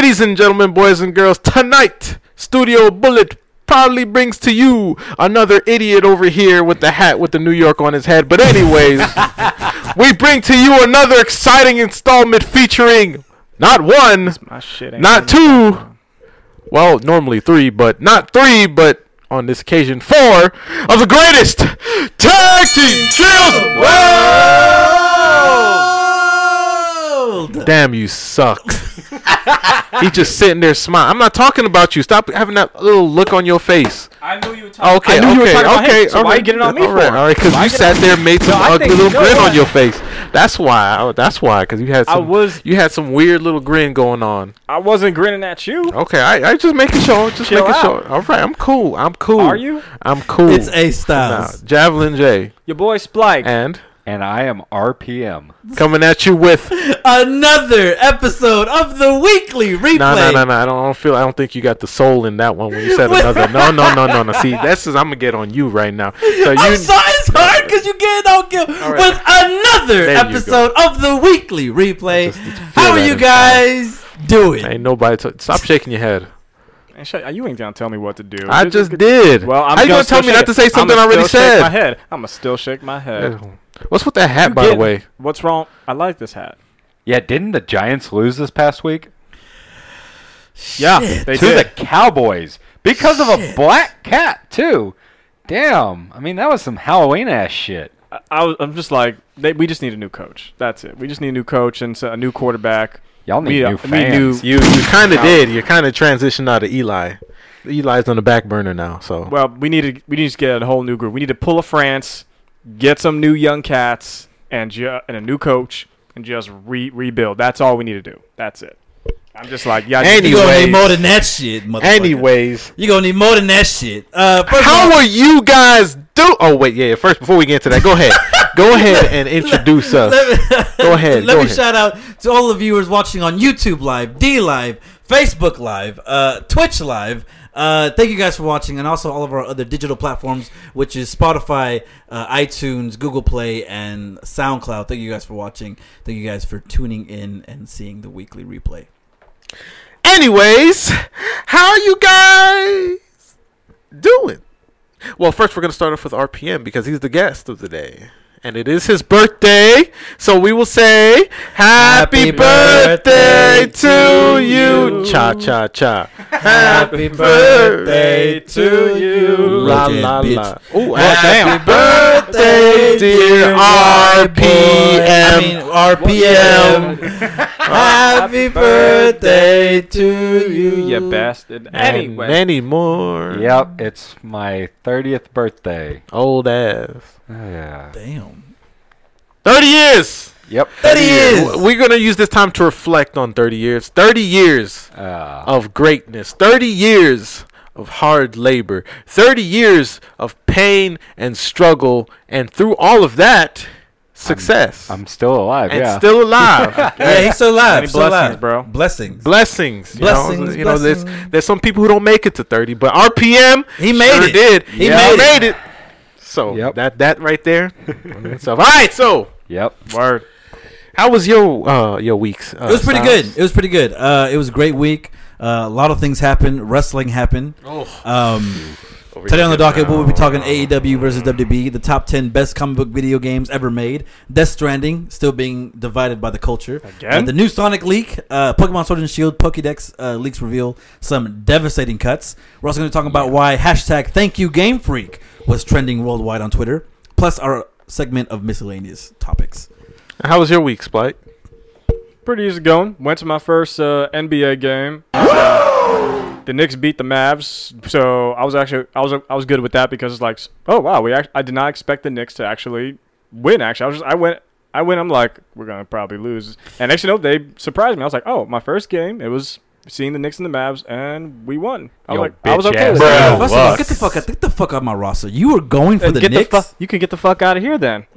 Ladies and gentlemen, boys and girls, tonight, Studio Bullet proudly brings to you another idiot over here with the hat with the New York on his head. But, anyways, we bring to you another exciting installment featuring not one, My shit ain't not two, well, normally three, but not three, but on this occasion, four of the greatest tag team trios of. Damn, you suck. He's just sitting there smiling. I'm not talking about you. Stop having that little look on your face. I knew you were talking. Okay, I knew you were okay, talking about okay. him, so all why right. you getting on me all right, for? All right, because you sat there and made some No, ugly little grin no. on your face. That's why. I- That's why. Because you had some. I was- You had some weird little grin going on. I wasn't grinning at you. Okay, I, I just making sure. Just Chill making out. sure. All right, I'm cool. I'm cool. Are you? I'm cool. It's A Nah, Javelin J Your boy Splyke. and And I am RPM. coming at you with Another episode of the weekly replay. no no no no. I don't, I don't feel. I don't think you got the soul in that one when you said another. No no no no no. See, that's just, I'm gonna get on you right now. So I'm sorry, it's hard because you get out give right. with another There episode of the weekly replay. Just- just How are that you inside. guys doing? ain't nobody. T- stop shaking your head. Shut- you ain't gonna tell me what to do. I This just did. Well, I'm How you gonna still tell me not shake to say something I I'ma already still shake my said? head. I'm gonna still shake my head. What's with that hat, by the way? What's wrong? I like this hat. Yeah, didn't the Giants lose this past week? Yeah, Shit. they to did. the Cowboys because of a black cat too. Damn, I mean that was some Halloween ass shit. I, I was, I'm just like, they, we just need a new coach. That's it. We just need a new coach and a new quarterback. Y'all need We, uh, new we knew- fans. You you kind of did. You kind of transitioned out of Eli. Eli's on the back burner now. So Well, we need to we need to get a whole new group. We need to pull a France, get some new young cats, and ju- and a new coach, and just re- rebuild. That's all we need to do. That's it. I'm just like, yeah. just- you're gonna Anyways. need more than that shit, motherfucker. anyways, you're gonna need more than that shit. Uh, first of how all- are you guys do? Oh wait, yeah. First, before we get into that, go ahead. go ahead and introduce us. Me, Go ahead, Let go me ahead. shout out to all the viewers watching on YouTube Live, D Live, Facebook Live, uh, Twitch Live. Uh, thank you guys for watching, and also all of our other digital platforms, which is Spotify, uh, iTunes, Google Play, and SoundCloud. Thank you guys for watching. Thank you guys for tuning in and seeing the weekly replay. Anyways, how are you guys doing? Well, first we're gonna start off with RPM because he's the guest of the day. And it is his birthday, so we will say happy, Happy birthday, birthday to to you. you. Cha cha cha. Happy birthday to you. La Roger, la bitch. la. Ooh, Well, happy damn. birthday, dear I RPM. mean RPM. Happy birthday to you, you bastard. And Anyway, many more. Yep, it's my thirtieth birthday. Old ass. Yeah. Damn. 30 years. Yep. 30 years. We're going to use this time to reflect on 30 years. 30 years Uh, of greatness. 30 years of hard labor. 30 years of pain and struggle. And through all of that, success. I'm still alive. and yeah. still alive. Yeah, he's still alive. Many Still blessings, alive. bro. Blessings. blessings. You Blessings, know, you know there's, blessings. there's some people who don't make it to 30, but RPM He made sure it. did. He Yeah. made it. it. So Yep. that that right there. so, all right, so Yep. word. how was your uh your weeks? Uh, It was pretty Styles? good. It was pretty good. Uh, it was a great week. Uh, a lot of things happened. Wrestling happened. Oh. Um, today on the docket, we'll be talking AEW versus WB, the top 10 best comic book video games ever made. Death Stranding, still being divided by the culture. Again? Uh, the new Sonic leak, uh, Pokemon Sword and Shield, Pokédex uh, leaks reveal some devastating cuts. We're also going to talk about why hashtag Thank You Game Freak was trending worldwide on Twitter, plus our segment of miscellaneous topics. How was your week, Spike? Pretty easy going. Went to my first uh, NBA game. The Knicks beat the Mavs, so I was actually I was I was good with that because it's like, oh wow, we act- I did not expect the Knicks to actually win. Actually, I was just I went I went. I'm like, we're gonna probably lose. And next, you know, they surprised me. I was like, oh, my first game. It was seeing the Knicks and the Mavs, and we won. I was Yo, like, I was okay ass with Bro, that. First of all, get the fuck out, get the fuck out my roster. You were going for And the get Knicks. the fu- you can get the fuck out of here then.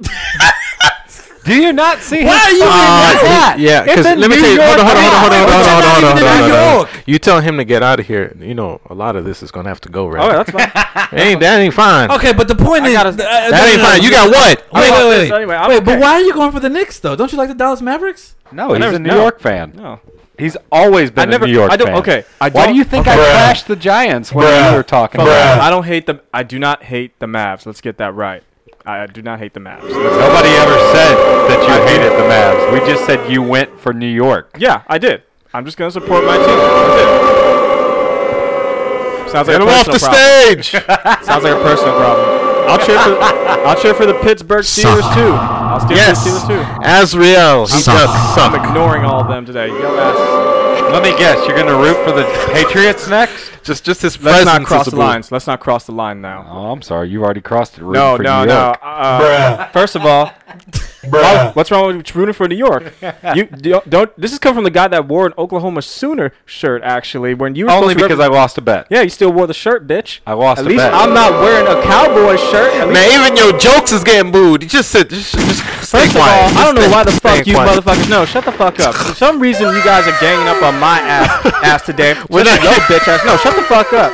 Do you not see? Him? Why his are you fucking in Uh, hat? yeah, because let me New tell you. Hold on, hold on, hold on, hold on, hold on, hold on, hold on, It's not hold on, hold on. You tell him to get out of here. You know, a lot of this is gonna have to go, right? Oh, that's fine. ain't that ain't fine. Okay, but the point I is gotta- uh, That no, ain't no, no. fine. You got what? Wait, I wait, wait, anyway. I'm wait. But why are you going for the Knicks though? Don't you like the Dallas Mavericks? No, he's never- a New. York fan. No. He's always been I never- a New York I don't- fan. okay, I Why do you think okay. I crashed the Giants when Bruh. you were talking Folks, about? I don't hate the. I do not hate the Mavs. Let's get that right. I do not hate the Mavs. Nobody ever said that you hated the Mavs. We just said you went for New York. Yeah, I did. I'm just gonna support my team. That's it. Sounds like Get a him off the problem. stage. Sounds like a personal problem. I'll cheer for. I'll cheer for the Pittsburgh Steelers too. I'll steer yes. for the Steelers too. Asriel, he Suck. does I'm ignoring all of them today. Yo ass. Let me guess. You're gonna root for the Patriots next? Just, just his Let's presence not cross the a lines. Let's not cross the line now. Oh, I'm sorry. You've already crossed it. rooting No, for no, New no. Uh, first of all, why- what's wrong with rooting for New York? You don't, don't. This is coming from the guy that wore an Oklahoma Sooner shirt. Actually, when you were Only supposed to because I lost a bet. yeah, you still wore the shirt, bitch. I lost At a least bet. I'm not wearing a cowboy shirt. At Man, even your jokes is getting booed. You just sit, just, just stay First of all, quiet. I don't know why the fuck you quiet. motherfuckers. No, shut the fuck up. For some reason, you guys are ganging up on my ass, ass today. We're not- your bitch ass. No, shut the fuck up.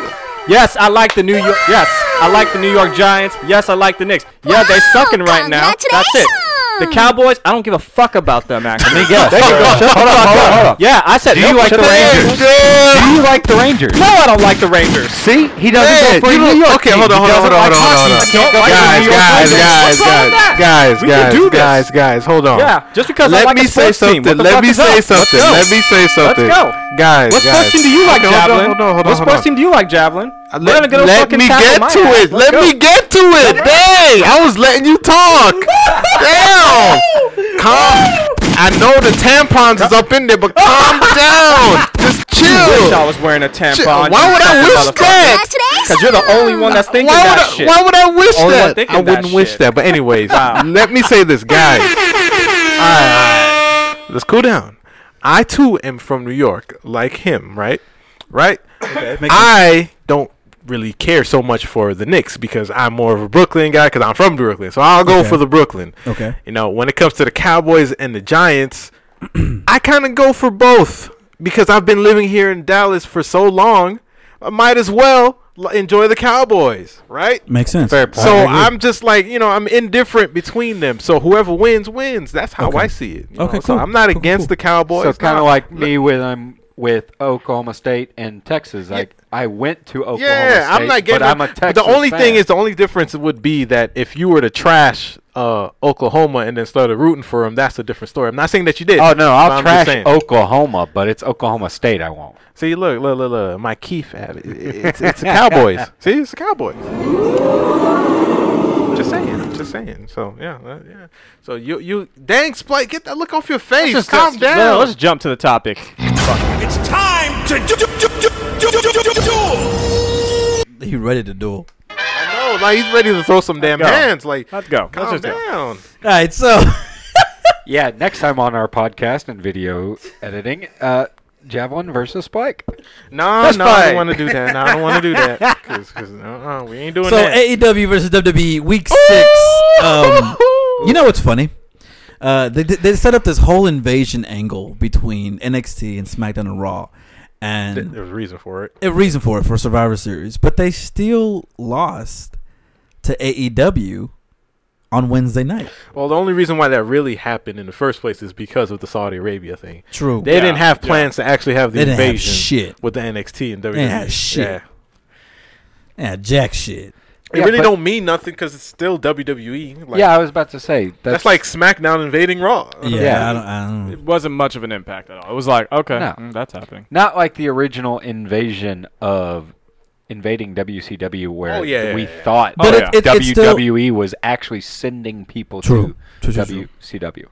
Yes, I like the New York. Yes, I like the New York Giants. Yes, I like the Knicks. Yeah, they sucking right now. That's it. The Cowboys, I don't give a fuck about them. Actually, Let me guess. There you go. Shut the Hold on, fuck hold up. hold on. Yeah, I said. Do you like the Rangers? Yeah. Do you like the Rangers? No, I don't like the Rangers. See, he doesn't Man, go for New York. okay, team. hold on, hold on, hold on, hold on, hockey. hold on. He can't go for the Guys, guys, guys, What's wrong with guys, guys, guys, guys, guys. Hold on. Yeah, just because I Let like me a say sports team. something. Let me say something. Let's go. Let me say something. Let's go. Guys, What guys. sports team do you like, Okay, hold on, Javelin? hold on, hold on, what hold sports team do you like, Javelin? We're Let, gonna get let me get to ass. it. Let's Let go. me get to it. Dang, I was letting you talk. Damn. Calm. I know the tampons is up in there, but calm down. Just Wish I was wearing a Chill. tampon. Why would I wish motherfucker. that? Because you're the only one that's thinking Why that would, I, shit. why would I wish Only that? thinking I wouldn't wish that. But anyways, Wow. let me say this, guys. All right, let's cool down. I too am from New York, like him, right? Right. Okay, I don't really care so much for the Knicks because I'm more of a Brooklyn guy because I'm from Brooklyn. So I'll go Okay. for the Brooklyn. Okay. You know, when it comes to the Cowboys and the Giants, I kind of go for both because I've been living here in Dallas for so long. I might as well enjoy the Cowboys, right? Makes sense. Fair point. So I agree. I'm just like, you know, I'm indifferent between them. So whoever wins, wins. That's how Okay. I see it. you know? Okay, So. I'm not Cool, against cool. the Cowboys. So kind of like me when I'm um, with Oklahoma State and Texas. Like I went to Oklahoma Yeah, State, I'm not getting. but I'm a but Texas the only thing is, the only difference would be that if you were to trash uh, Oklahoma and then started rooting for them, that's a different story. I'm not saying that you did. Oh no, I'll I'm trash. Oklahoma, but it's Oklahoma State. I won't. See, look, look, look, look. My Keith have it. It's, it's the Cowboys. See, it's the Cowboys. Just saying, just saying. So yeah, uh, yeah. So you, you, dang, Splyke, get that look off your face. Just Calm let's- down. Let's jump to the topic. Fuck. It's time to duel. He ready to duel. I know, like he's ready to throw some damn hands. Like, Let's go. calm Let's just go. down. All right, so Yeah, next time on our podcast and video editing, uh, Javelin versus Spike. No, That's no, I don't want to do that. No, I don't want to do that. Cause, 'cause, uh-uh, we ain't doing so that. AEW versus WWE week six. Um, you know what's funny? Uh, they they set up this whole invasion angle between NXT and SmackDown and Raw, and There was a reason for it. a reason for it for Survivor Series, but they still lost to AEW on Wednesday night. Well, the only reason why that really happened in the first place is because of the Saudi Arabia thing. True. They Yeah, didn't have yeah. plans to actually have the They didn't have invasion shit. with the NXT and WWE. didn't shit. Yeah. yeah, jack shit. It Yeah, really don't mean nothing because it's still WWE. Like, yeah, I was about to say that's, that's, like SmackDown invading Raw. Yeah, Yeah. I don't. I don't It wasn't much of an impact at all. It was like, okay, No. mm, that's happening. not like the original invasion of invading WCW, where Oh, yeah, we yeah, yeah. thought But that it- it- it's still- WWE was actually sending people True. True, to true, true. WCW.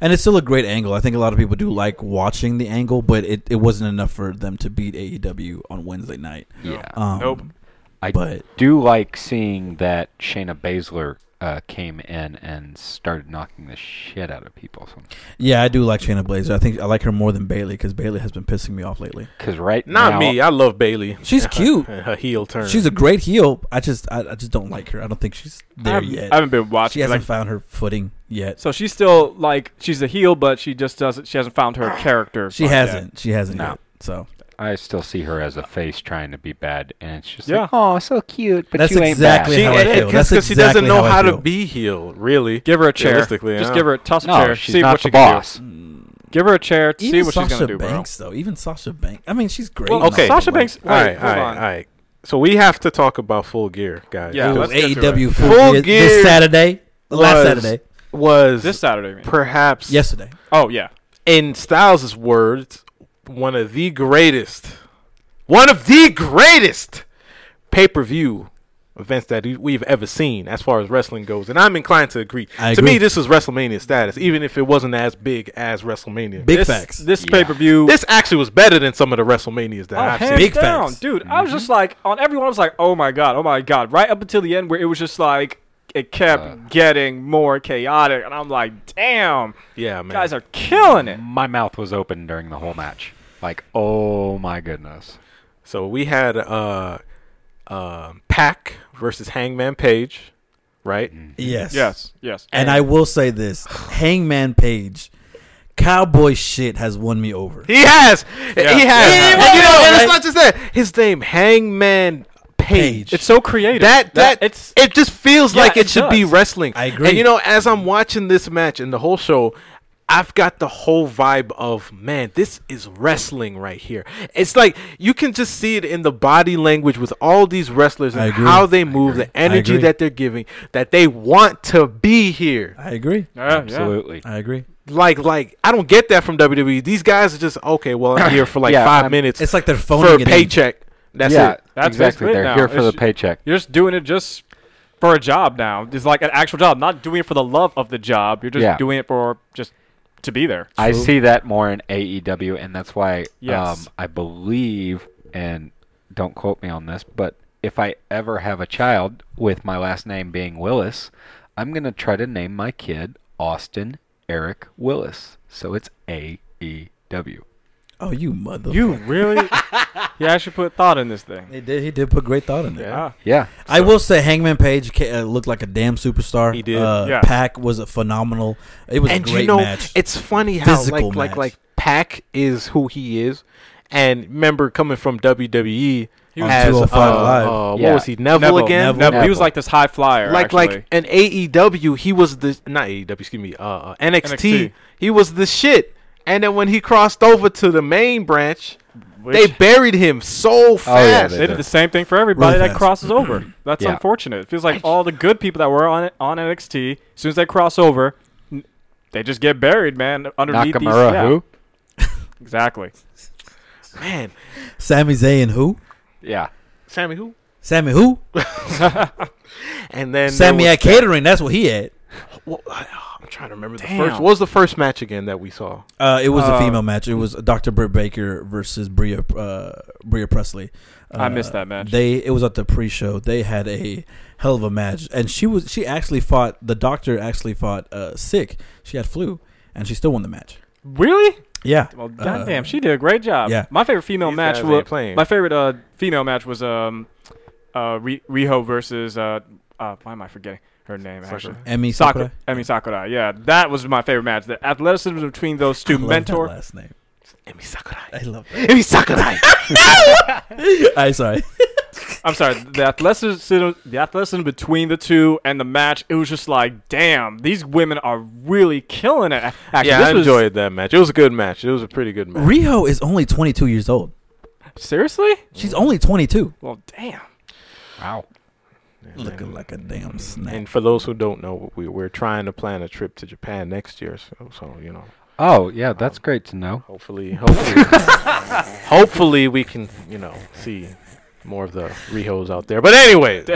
And it's still a great angle. I think a lot of people do like watching the angle, but it, it wasn't enough for them to beat AEW on Wednesday night. Yeah, Um, Nope. I But do like seeing that Shayna Baszler uh, came in and started knocking the shit out of people. yeah, I do like Shayna Baszler. I think I like her more than Bayley because Bayley has been pissing me off lately. Because right Not now, me. I love Bayley. She's cute. Her heel turn. She's a great heel. I just I, I just don't like her. I don't think she's there haven't, yet. I haven't been watching. she hasn't like, found her footing yet. so she's still like she's a heel, but she just doesn't. She hasn't found her character. She hasn't. She hasn't No. yet. So I still see her as a face trying to be bad, and it's just Yeah. like, oh, so cute, but That's you ain't exactly She, how I and- feel. and- That's 'cause she doesn't know how how to be heel, really. Give her a chair. Realistically, Just yeah. give her a toss a chair. She's see not what the she can do. boss. Give her a chair. See Even what Sasha she's gonna do, Banks, though. Even Sasha Banks. I mean, she's great. Well, okay. Sasha but, like, Banks. all right, Wait, all hold right, on. all right. So we have to talk about Full Gear, guys. Yeah, let's get to AEW full, Full gear, Gear this Saturday, last Saturday, was This Saturday. I perhaps yesterday. Oh yeah. in Styles' words, one of the greatest, one of the greatest pay per view events that we've ever seen as far as wrestling goes. And I'm inclined to agree. I to agree. me, this is WrestleMania status, even if it wasn't as big as WrestleMania. Big this, facts. This Yeah. pay per view. this actually was better than some of the WrestleManias that Oh, I've seen. Big down, facts. dude. I was just like on everyone. I was like, oh my god, oh my god, right up until the end where it was just like it kept Uh. getting more chaotic, and I'm like, damn, Yeah, man. guys are killing it. My mouth was open during the whole match. Like, oh my goodness. So we had uh, uh, Pac versus Hangman Page, right? Yes. Yes, yes. And I will say this: Hangman Page, cowboy shit has won me over. He has. Yeah. He has. Yeah. And you know, and Right? it's not just that. His name, Hangman Page. Page. It's so creative. that that it's it just feels Yeah, like it, it should be does. wrestling. I agree. And you know, as I'm watching this match and the whole show, I've got the whole vibe of man, this is wrestling right here. It's like you can just see it in the body language with all these wrestlers and how they move, the energy that they're giving, that they want to be here. I agree. Yeah, yeah. Absolutely. I agree. Like, like I don't get that from WWE. These guys are just okay. Well, I'm here for like Yeah, 5 I'm- minutes It's like they're for phoning a it in. paycheck. That's yeah, it. That's exactly. They're now. here for It's- the paycheck. You're just doing it just for a job now. It's like an actual job, not doing it for the love of the job. You're just Yeah. doing it for just to be there. I see that more in AEW, and that's why Yes. um, I believe, and don't quote me on this, but if I ever have a child with my last name being Willis, I'm going to try to name my kid Austin Eric Willis. So it's AEW. Oh, you mother. You really? you actually put thought in this thing. He did. He did put great thought in there. Yeah. Yeah. I will say, Hangman Page ca- uh, looked like a damn superstar. He did. Uh, Yeah. Pac was a phenomenal. It was and a great you know, match. it's funny how Physical like like match. like Pac is who he is, and remember coming from WWE On as 205 uh, Live. uh, what Yeah. was he Neville, Neville, again? Neville. Neville. He was like this high flyer. Like actually. like an AEW, he was the not AEW, excuse me, uh, uh, NXT, NXT. He was the shit, and then when he crossed over to the main branch, Which- they buried him so oh, fast. yeah, They they did the same thing for everybody Really that fast. crosses over. That's Yeah. unfortunate. It feels like all the good people that were on on NXT, as soon as they cross over, n- they just get buried, man. Underneath Nakamura, these, yeah, who? Exactly. Man, Sami Zayn, who? Yeah. Sami who? Sami, who? And then Sami there at was that- catering. That's what he had. Well, I- I'm trying to remember the first. What was the first match again that we saw? Uh, it was a Uh, female match. It was Dr. Britt Baker versus Bria uh, Bria Presley. Uh, I missed that match. They it was at the pre-show. They had a hell of a match, and she was she actually fought. The doctor actually fought uh, sick. She had flu, and she still won the match. Really? Yeah. Well, Uh, goddamn, she did a great job. yeah. My favorite female These match was playing. my favorite uh, female match was um uh Ri- Riho versus uh uh why am I forgetting her name actually? Emmy Sakura. Sakura. Emi Sakurai. Yeah, that was my favorite match. The athleticism between those two I love mentor. that last name. Emi Sakurai. I love that. Emi Sakurai. I'm sorry. I'm sorry, the athleticism, the athleticism between the two and the match, it was just like, damn, these women are really killing it. Actually, yeah, this I was, enjoyed that match. It was a good match. It was a pretty good match. Riho is only 22 years old. Seriously? She's only 22. Well, damn. Wow. Looking like a damn snake. And for those who don't know, we, we're trying to plan a trip to Japan next year. So, so you know, Oh, yeah, that's great to know. hopefully, hopefully, hopefully we can, you know, see more of the Rihos out there. But anyway,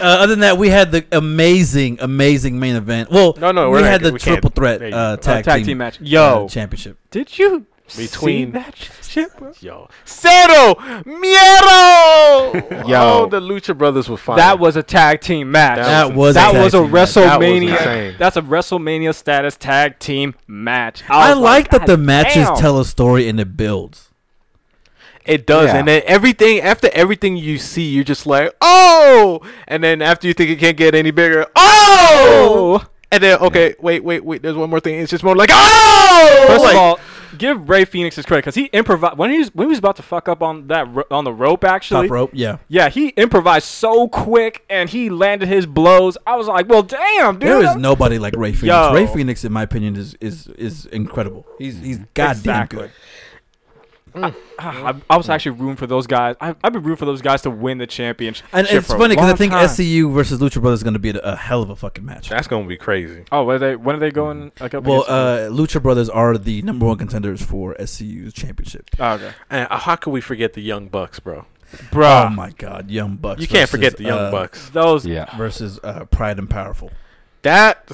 Uh, other than that, we had the amazing, amazing main event. Well, No, no, we we're had the we can't- triple threat there you uh, tag, tag team, team match. uh, Yo, championship. did you Between- see that shit? bro? yo, Cero Miedo. Yo. oh, the Lucha Brothers were fine. That was a tag team match. That That was that a was a tag team match. That was WrestleMania. that's a WrestleMania status tag team match. I, was like that the matches damn." tell a story and it builds. It does, Yeah. and then everything after everything you see, you're just like, oh, and then after you think it can't get any bigger, oh, oh. and then okay, wait, wait, wait. There's one more thing. It's just more like, oh. First Like, of all, give Rey Fenix his credit because he improvised when he was when he was about to fuck up on that ro- on the rope. Actually, Top rope, yeah. yeah, he improvised so quick and he landed his blows. I was like, well, damn, dude. There is nobody like Rey Fenix. Yo. Rey Fenix, in my opinion, is is is incredible. He's he's goddamn Exactly. good. I, I, I was actually rooting for those guys. I, I've been rooting for those guys to win the championship. And it's for funny because I think time. SCU versus Lucha Brothers is going to be a, a hell of a fucking match. That's gonna be crazy. Oh, when are they when are they going? Like up Well, uh, Lucha Brothers are the number one contenders for SCU's championship. oh, okay, And uh, how could we forget the Young Bucks, bro? bro. Oh my God, Young Bucks. You can't forget the Young uh, Bucks. those Yeah. versus uh, Pride and Powerful. That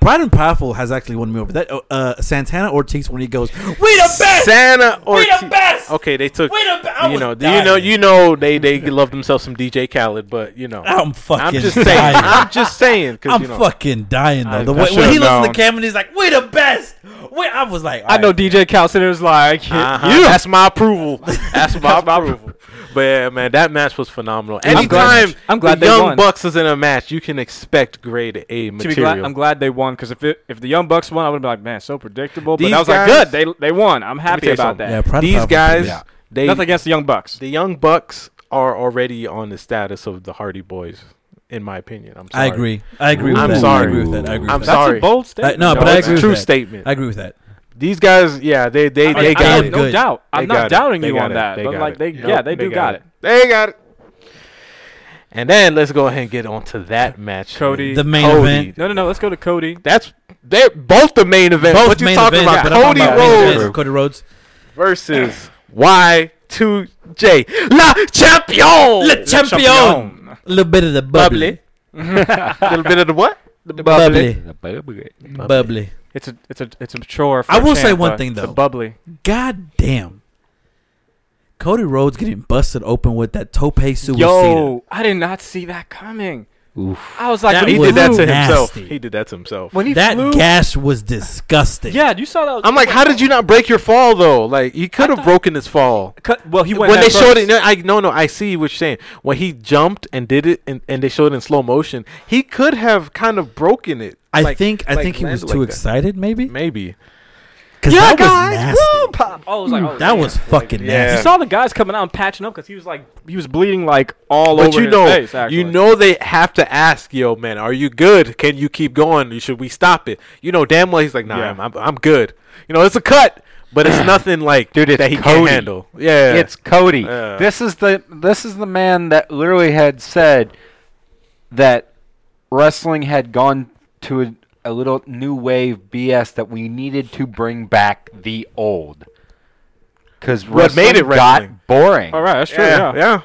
Pride and Powerful has actually won me over. That. Uh, uh, Santana Ortiz when he goes, "We the best, Santa or we the best, Okay, they took. we the best." I You was know, you know, you know, they they love themselves some DJ Khaled, but you know, I'm fucking. I'm just dying. saying. I'm just saying because I'm you know, fucking dying though. I- the way, when should've he listens to known. Cam and he's like, "We the best." We, I was like, I know "Alright, DJ Khaled was like, uh-huh, yeah. that's my approval. That's my approval. But yeah, man, that match was phenomenal. I'm glad- Anytime I'm glad the Young won. Bucks is in a match, you can expect grade A To be glad, material. I'm glad they won because if it, if the Young Bucks won, I would have been like, man, so predictable. But These I was guys- like, good, they they won. I'm happy about something. that. Yeah, These Powerful guys, yeah. they Nothing against the Young Bucks. the Young Bucks are already on the status of the Hardy Boys, in my opinion. I'm sorry. I agree. I agree. With I'm that. sorry. I agree with that. I agree. I'm with That's that. sorry. a bold I, statement. no, but No, I it's agree. a with true that. statement. I agree with that. These guys, yeah, they they I- they I got have it. no Good. doubt. They I'm not doubting you on it. that. They But got like it. they, Nope, yeah, they, do got it. They got it. And then let's go ahead and get on to that match. Cody. The main Cody. event. No, no, no. Let's go to Cody. That's they're both the main event. Both what you talking events, about? but Cody talking Rhodes. Cody Rhodes. versus Y2J. La Champion. Le champion. A little bit of the bubbly. Bubbly. A little bit of the what? The bubbly. Bubbly. Bubbly. It's a it's a it's a chore. For I will a say one thing, though. a bubbly. God damn. Cody Rhodes getting busted open with that tope suicida. Yo, I did not see that coming. Oof. I was like, That He he did that flew- to himself. He did that to himself. When he that flew, gash was disgusting. Yeah, you saw that. I'm like, how did you not break your fall though? Like he could have broken his fall. Cut, well, he went when they head showed it, no, I no no, I see what you're saying. When he jumped and did it, and, and they showed it in slow motion, he could have kind of broken it. I Like- think I like think he was too like that. excited, maybe. Maybe. Because Yeah, that guys, was nasty. woo, pop. Oh, I was like, oh, that damn. was fucking yeah. nasty. You saw the guys coming out and patching up because he was like he was bleeding like all But over you his know, face. Actually. you know, they have to ask, yo, man, are you good? Can you keep going? Should we stop it? You know, damn well he's like, nah, Yeah. I'm, I'm, I'm good. You know, it's a cut, but it's nothing like Dude, it's that he Cody. can't handle. Yeah, It's Cody. Yeah. This is the this is the man that literally had said that wrestling had gone to a, a little new wave BS that we needed to bring back the old. Because What made it got wrestling? boring. All right, that's true. yeah, Yeah, yeah.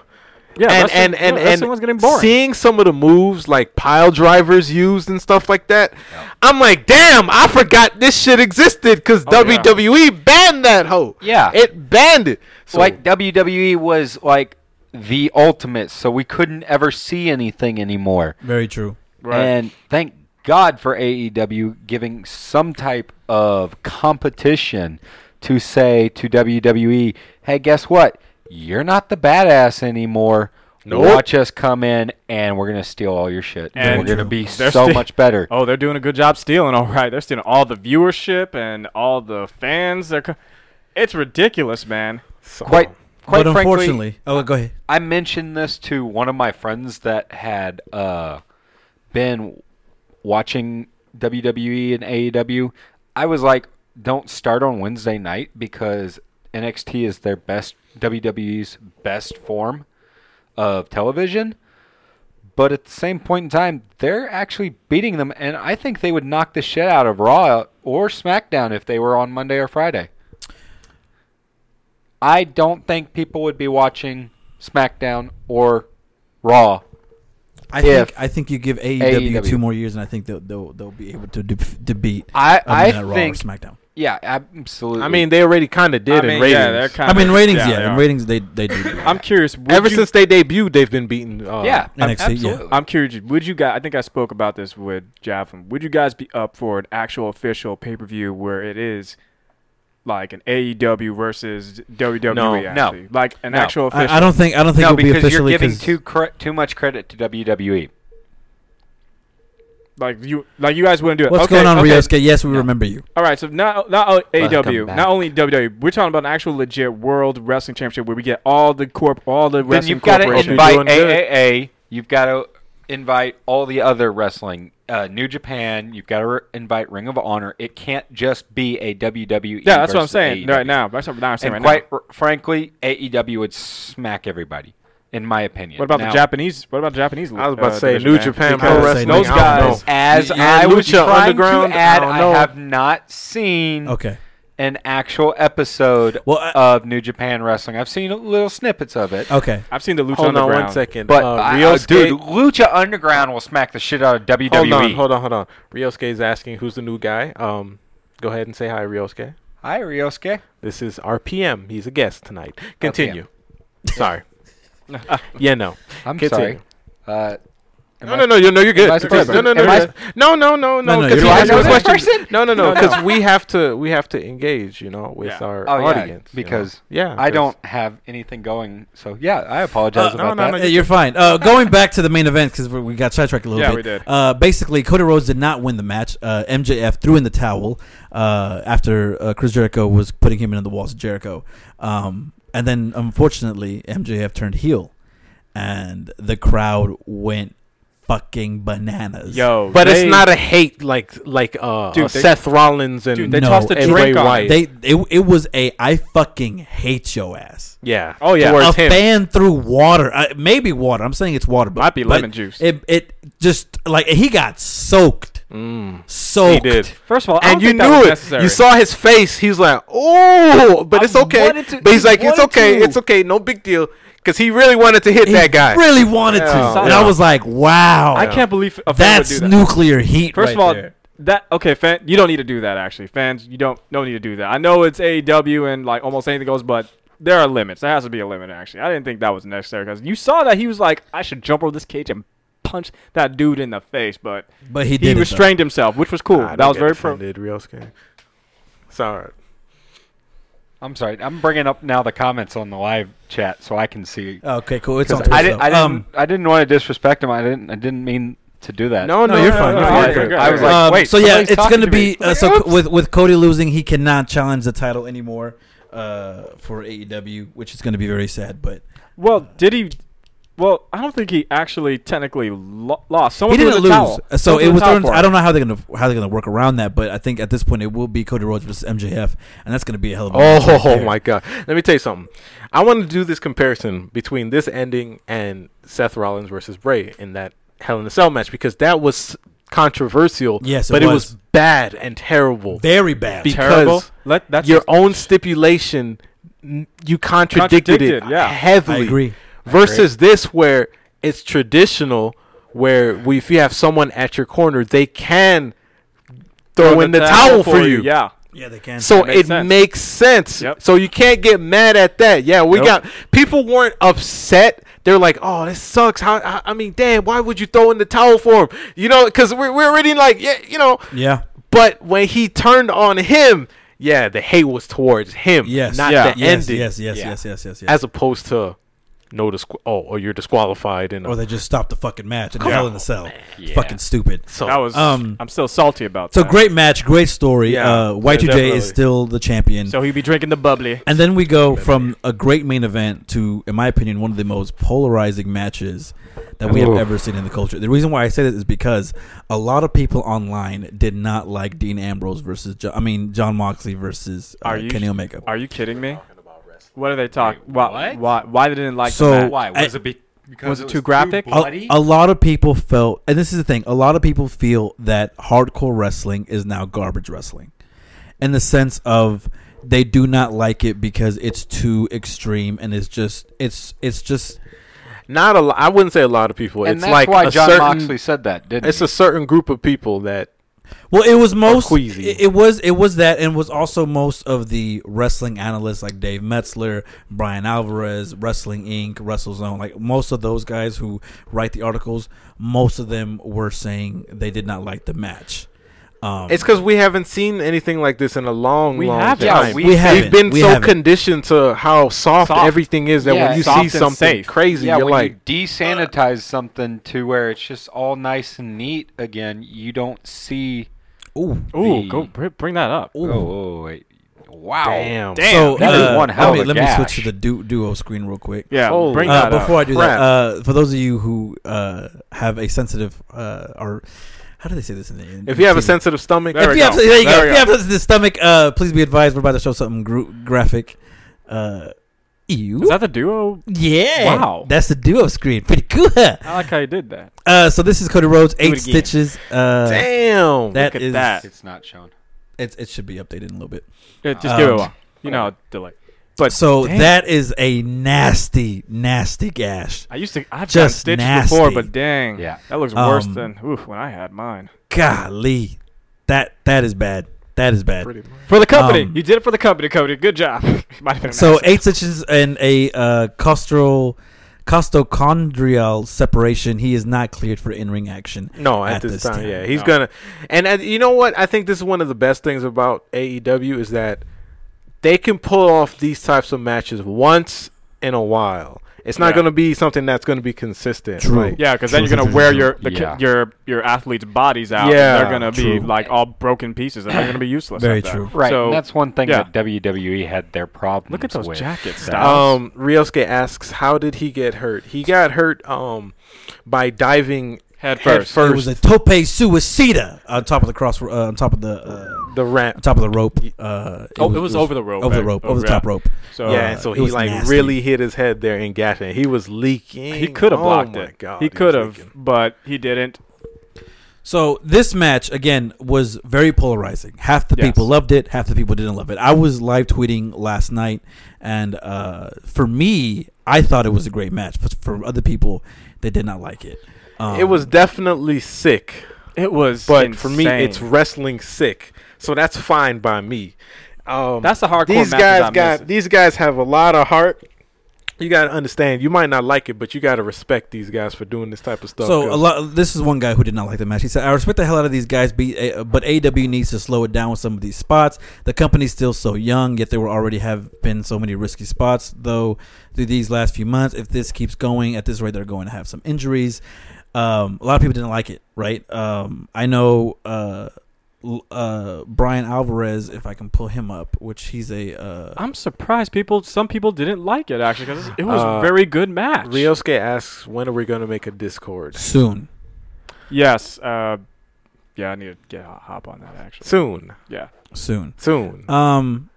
yeah. and wrestling- and and yeah, and wrestling was getting boring. seeing some of the moves like pile drivers used and stuff like that, I'm like, damn, I forgot this shit existed because Oh, yeah. WWE banned that hoe. Yeah. it banned it. So, like WWE was like the ultimate, so we couldn't ever see anything anymore. Very true. Right. And thank God for AEW giving some type of competition to say to WWE, hey, guess what? You're not the badass anymore. Nope. Watch us come in and we're going to steal all your shit. And, And we're going to be so sti- much better. Oh, they're doing a good job stealing. All right, they're stealing all the viewership and all the fans. They're, co- it's ridiculous, man. so- Quite, quite but frankly, unfortunately, oh, go ahead. I mentioned this to one of my friends that had uh, been watching WWE and AEW. I was like, don't start on Wednesday night because NXT is their best, WWE's best form of television. But at the same point in time, they're actually beating them, and I think they would knock the shit out of Raw or SmackDown if they were on Monday or Friday. I don't think people would be watching SmackDown or Raw. I If think I think you give AEW, AEW. two more years, and I think they'll they'll, they'll be able to de- defeat. I um, I that Raw or think SmackDown. yeah, absolutely. I mean, they already kind of did I mean, in ratings. yeah, they're kind of. I mean, ratings, yeah, they in ratings they they do. do. I'm curious. Ever you- since they debuted, they've been beaten. Uh, yeah, NXT, yeah. absolutely. I'm curious. Would you guys? I think I spoke about this with Javelin. Would you guys be up for an actual official pay per view where it is like an AEW versus WWE? No. Actually? like an No. actual official. I, I don't think I don't think no, it'll be because you're giving too cre- too much credit to WWE. Like you, like you guys wouldn't do it. What's okay, going on, okay. Ryosuke? Yes, we remember you. All right, so not not o- AEW, not only WWE. We're talking about an actual legit World Wrestling Championship where we get all the corp, all the Then wrestling you've got to invite- invite doing good. AAA. You've got to invite all the other wrestling. Uh, New Japan. You've got to re- invite Ring of Honor. It can't just be a WWE. yeah, that's what I'm saying AEW. right now. That's what I'm saying And right quite now. r- frankly, AEW would smack everybody, in my opinion. What about Now, the Japanese? What about the Japanese? I was about to uh, say division, New man? Japan Because Pro Say Wrestling. Those I don't guys, know. As Yeah, I was Lucha trying Underground, to add, I don't I, know. have not seen Okay. An actual episode Well, I- of New Japan Wrestling. I've seen little snippets of it. Okay. I've seen the Lucha Hold on Underground. one second. But uh, I- Ryosuke, dude, Lucha Underground will smack the shit out of WWE. hold on, hold on, hold on. Ryosuke is asking who's the new guy. Um, go ahead and say hi, Ryosuke. Hi, Ryosuke. This is RPM. He's a guest tonight. Continue. Sorry. yeah, no. I'm Continue. sorry. Uh, am No, I- no, no, you know you're good. Am I no, no, no, I no, no, no, no, No, no. no, you're he fine. asked You're a question. No, no, no. No, no. Because we have to, we have to engage, you know, with Yeah. our Oh, yeah, audience. you know. because yeah, I don't have anything going. So yeah, I apologize Uh, about no, that. no, you're fine. Uh, going back to the main event because we got sidetracked a little Yeah, bit. Yeah, we did. Uh, basically, Cody Rhodes did not win the match. Uh, MJF threw in the towel uh, after uh, Chris Jericho was putting him into the walls of Jericho. Um, and then, unfortunately, MJF turned heel, and the crowd went fucking bananas. Yo, But they- it's not a hate like like uh, Dude, uh, they- Seth Rollins and Dude, they No, tossed a it- drink Bray on Wyatt. it. They it, it was a I fucking hate your ass. yeah. Oh, yeah. towards a him. fan threw water, uh, maybe water. I'm saying it's water, but Might be but lemon juice. It it just like he got soaked, Mm, soaked. he did. First of all, I and don't you think that knew was it. necessary. You saw his face. He's like, "Oh," but I it's okay. to- but he's like, "It's okay. to. It's okay. No big deal." Because he really wanted to hit He that guy. He really wanted to, Yeah. and I was like, "Wow, I can't believe a fan that's would do that. nuclear heat." First right of all, there. that okay, fan. You don't need to do that. Actually, fans, you don't don't need to do that. I know it's AEW and like almost anything goes, but there are limits. There has to be a limit. Actually, I didn't think that was necessary because you saw that he was like, I should jump over this cage and punch that dude in the face, but but he he, did. it, though. restrained himself, which was cool. I that was very pro. offended, Ryosuke. Sorry. I'm sorry. I'm bringing up now the comments on the live chat so I can see. Okay, cool. It's on 'Cause Twitch. I didn't. I didn't. Um, I didn't want to disrespect him. I didn't. I didn't mean to do that. No, no, No, you're fine, no, you're no, fine. you're. I was like, um, wait, so yeah, it's gonna to be uh, so oops. with with Cody losing, he cannot challenge the title anymore uh, for AEW, which is gonna be very sad. But Well, did he? Well, I don't think he actually technically lo- lost. Someone he didn't lose, towel. so Someone it was. thrown- I don't know how they're gonna how they're gonna work around that, but I think at this point it will be Cody Rhodes versus MJF, and that's gonna be a hell of a match Oh my god! Let me tell you something. I want to do this comparison between this ending and Seth Rollins versus Bray in that Hell in a Cell match because that was controversial. Yes, it but it was. was bad and terrible. very bad. Be- terrible. Let that's Your own stipulation, you contradicted, Contradicted, it yeah. heavily. I agree. Versus this, where it's traditional, where we, if you have someone at your corner, they can throw in the towel for you. Yeah. Yeah, they can. So makes it sense. makes sense. Yep. So you can't get mad at that. Yeah, we Nope. got people weren't upset. They're like, "Oh, this sucks." How? I, I mean, damn, why would you throw in the towel for him? You know, because we're we're already like, yeah, you know. yeah. But when he turned on him, yeah, the hate was towards him, Yes. not Yeah. the Yes, ending. yes, yes, Yeah. yes, yes, yes, yes. As opposed to no disqu- oh, or you're disqualified and or they just stopped the fucking match and Come hell on, in the cell. Yeah. Fucking stupid. so That was. Um, I'm still salty about that. So that. great match, great story. Yeah, uh, Y2J definitely. is still the champion. So he'd be drinking the bubbly. and then we go from a great main event to, in my opinion, one of the most polarizing matches that we have Ooh. ever seen in the culture. The reason why I say that is because a lot of people online did not like Dean Ambrose versus, jo- I mean, Jon Moxley versus uh, Are you- Kenny Omega. Are you kidding me? What are they talking? Wait, Why, what? why? Why they didn't like So- the match? Why I- was it? Be- because Was it too graphic? a, a lot of people felt, and this is the thing, a lot of people feel that hardcore wrestling is now garbage wrestling, in the sense of they do not like it because it's too extreme and it's just it's it's just not a lot. I wouldn't say a lot of people. and it's that's like why a John certain, Moxley said that, didn't It's he? a certain group of people that well it was most queasy. it, it was it was that and was also most of the wrestling analysts like Dave Meltzer, Bryan Alvarez, Wrestling Inc., WrestleZone, like most of those guys who write the articles, most of them were saying they did not like the match. Um, It's because we haven't seen anything like this in a long, We long haven't. time. Yeah, we- we We've been we so haven't. conditioned to how soft, Soft. everything is that Yeah, when you see something safe. crazy, yeah, you're when like, you desanitize something to where it's just all nice and neat again, you don't see. ooh, Ooh, go br- bring that up. ooh. Oh, oh, wait. Wow. damn. So That is uh, one hell let me, of a let me switch to the du- duo screen real quick. Yeah, Holy bring Uh, that up. before I do Crap. that, uh, for those of you who uh, have a sensitive uh, or how do they say this in the in, If you have a sensitive stomach, There if we you have, go. there you There go. If you have a sensitive stomach, uh, please be advised. We're about to show something gru- graphic. Uh, ew. Is that the duo? yeah. Wow. That's the duo screen. Pretty cool. huh? I like how you did that. Uh, so this is Cody Rhodes, eight stitches. Uh, damn. that Look at is- that. It's not shown. It, it should be updated in a little bit. Yeah, just Um, give it a while. You know, how delay. But So dang. that is a nasty, nasty gash. I used to. I've just just stitches nasty. before, but dang, Yeah. that looks worse Um, than ooh, when I had mine. Golly, that that is bad. That is bad. For the company, Um, you did it for the company, Cody. Good job. Might have been an So eight stitches and a uh, costral costochondral separation. He is not cleared for in-ring action. No, at, At this, this time, time. yeah, he's No. gonna. And, and you know what? I think this is one of the best things about AEW is that they can pull off these types of matches once in a while. It's not Yeah. going to be something that's going to be consistent. True. Like, Yeah, because then you're gonna wear your the, Yeah. your your athletes' bodies out. Yeah, and they're gonna be like all broken pieces, and they're gonna be useless. Very after that. true. Right. So and that's one thing yeah. that WWE had their problems look at those with. jackets. Styles. Um, Ryosuke asks, "How did he get hurt? He got hurt um by diving head head first. first It was a tope suicida on top of the cross, uh, on top of the, uh, the on ramp. top of the rope. Uh, Oh, it was over the rope, over the rope, Oh, over the top rope. So yeah, and so he like nasty. really hit his head there and gashed it. He was leaking. he could have Oh blocked my it. God, he could have, but he didn't. So this match again was very polarizing. Half the Yes. people loved it, half the people didn't love it. I was live tweeting last night, and uh, for me, I thought it was a great match. But for other people, they did not like it. Um, It was definitely sick. It was, But for me, it's wrestling sick, so that's fine by me. Um, That's the hardcore these guys I'm got. missing. These guys have a lot of heart. You gotta understand. You might not like it, but you gotta respect these guys for doing this type of stuff. So a lot. This is one guy who did not like the match. He said, "I respect the hell out of these guys, uh, but AW needs to slow it down with some of these spots. The company's still so young, yet there will already have been so many risky spots, though, through these last few months. If this keeps going at this rate, they're going to have some injuries. Um, a lot of people didn't like it, right? Um, I know uh, uh, Bryan Alvarez, if I can pull him up, which he's a uh, I'm surprised people. Some people didn't like it actually because it was Uh, a very good match. Ryosuke asks, "When are we gonna make a Discord?" soon. Yes. Uh, yeah, I need to get hop on that actually. Soon, Yeah. Soon. soon. Um,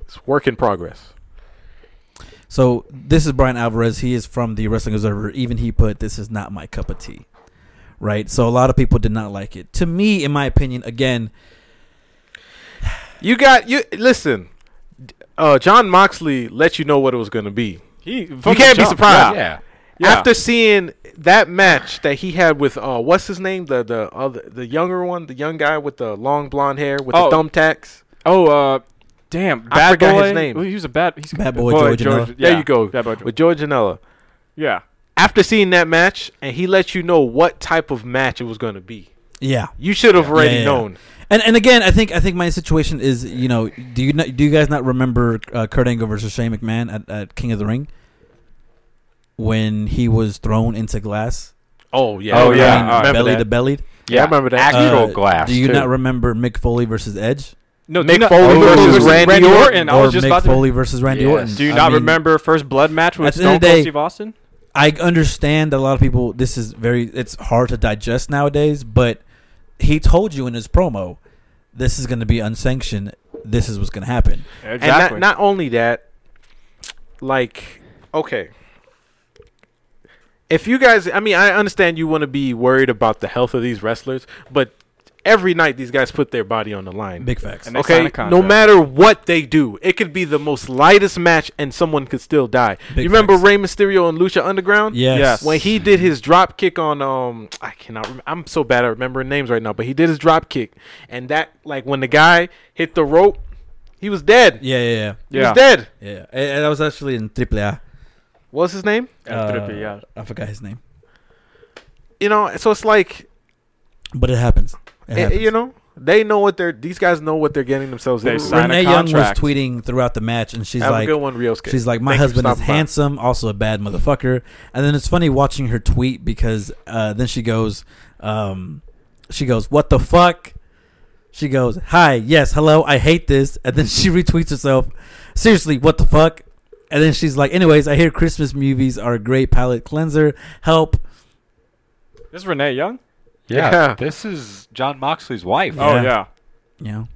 It's work in progress. So this is Bryan Alvarez. He is from the Wrestling Observer. Even he put, "This is not my cup of tea." Right. So a lot of people did not like it. To me, in my opinion, again, You got you. Listen, uh, Jon Moxley let you know what it was gonna be. He. You can't be surprised. Yeah. Yeah. After seeing that match that he had with uh, what's his name, the the other the younger one, the young guy with the long blonde hair with Oh. the thumbtacks. Oh, uh, damn. I Bad forgot boy. his name. Well, he was a bad. He's Bad boy Joey Janela. yeah. There you go. Bad boy. with George Janela. yeah. After seeing that match, and he let you know what type of match it was going to be. yeah. You should have already Yeah, yeah, yeah. known. And and again, I think I think my situation is, you know, do you not, do you guys not remember uh, Kurt Angle versus Shane McMahon at, at King of the Ring when he was thrown into glass? Oh yeah. Oh, yeah, remember I remember belly that. to belly. Yeah, I remember that. Actual Uh, glass. Do you too. not remember Mick Foley versus Edge? No, Mick do not- Foley oh, versus Randy Orton. I or was just Mick about to. Foley versus Randy Yes. Orton? Do you I not mean, remember first blood match with at the end Stone Cold Steve Austin? I understand that a lot of people. This is very. It's hard to digest nowadays. But he told you in his promo, this is going to be unsanctioned. This is what's going to happen. And Exactly. not, not only that, like, okay. If you guys, I mean, I understand you want to be worried about the health of these wrestlers, but every night these guys put their body on the line. Big facts. And they sign okay, a contract. no matter what they do, it could be the most lightest match and someone could still die. Big you remember facts. Rey Mysterio and Lucha Underground? Yes. Yes. When he did his drop kick on um I cannot rem- I'm so bad at remembering names right now, but he did his drop kick and that like when the guy hit the rope, he was dead. Yeah, yeah, yeah. He Yeah. was dead. Yeah, and, and that was actually in AAA. What's his name? Yeah, trippy, yeah. I forgot his name, You know, so it's like but it happens. It you know, They know what they're. These guys know what they're getting themselves They into. sign a Renee Young was tweeting throughout the match, and she's Have like, a good one, Ryosuke. She's like, my Thank husband is stopping by." handsome, also a bad motherfucker. And then it's funny watching her tweet because uh, then she goes, um, she goes, what the fuck? She goes, hi, yes, hello, I hate this. And then she retweets herself, seriously, what the fuck? And then she's like, anyways, I hear Christmas movies are a great palate cleanser. Help. This is Renee Young. Yeah, Yeah. this is Jon Moxley's wife. Yeah. Oh yeah. yeah. know,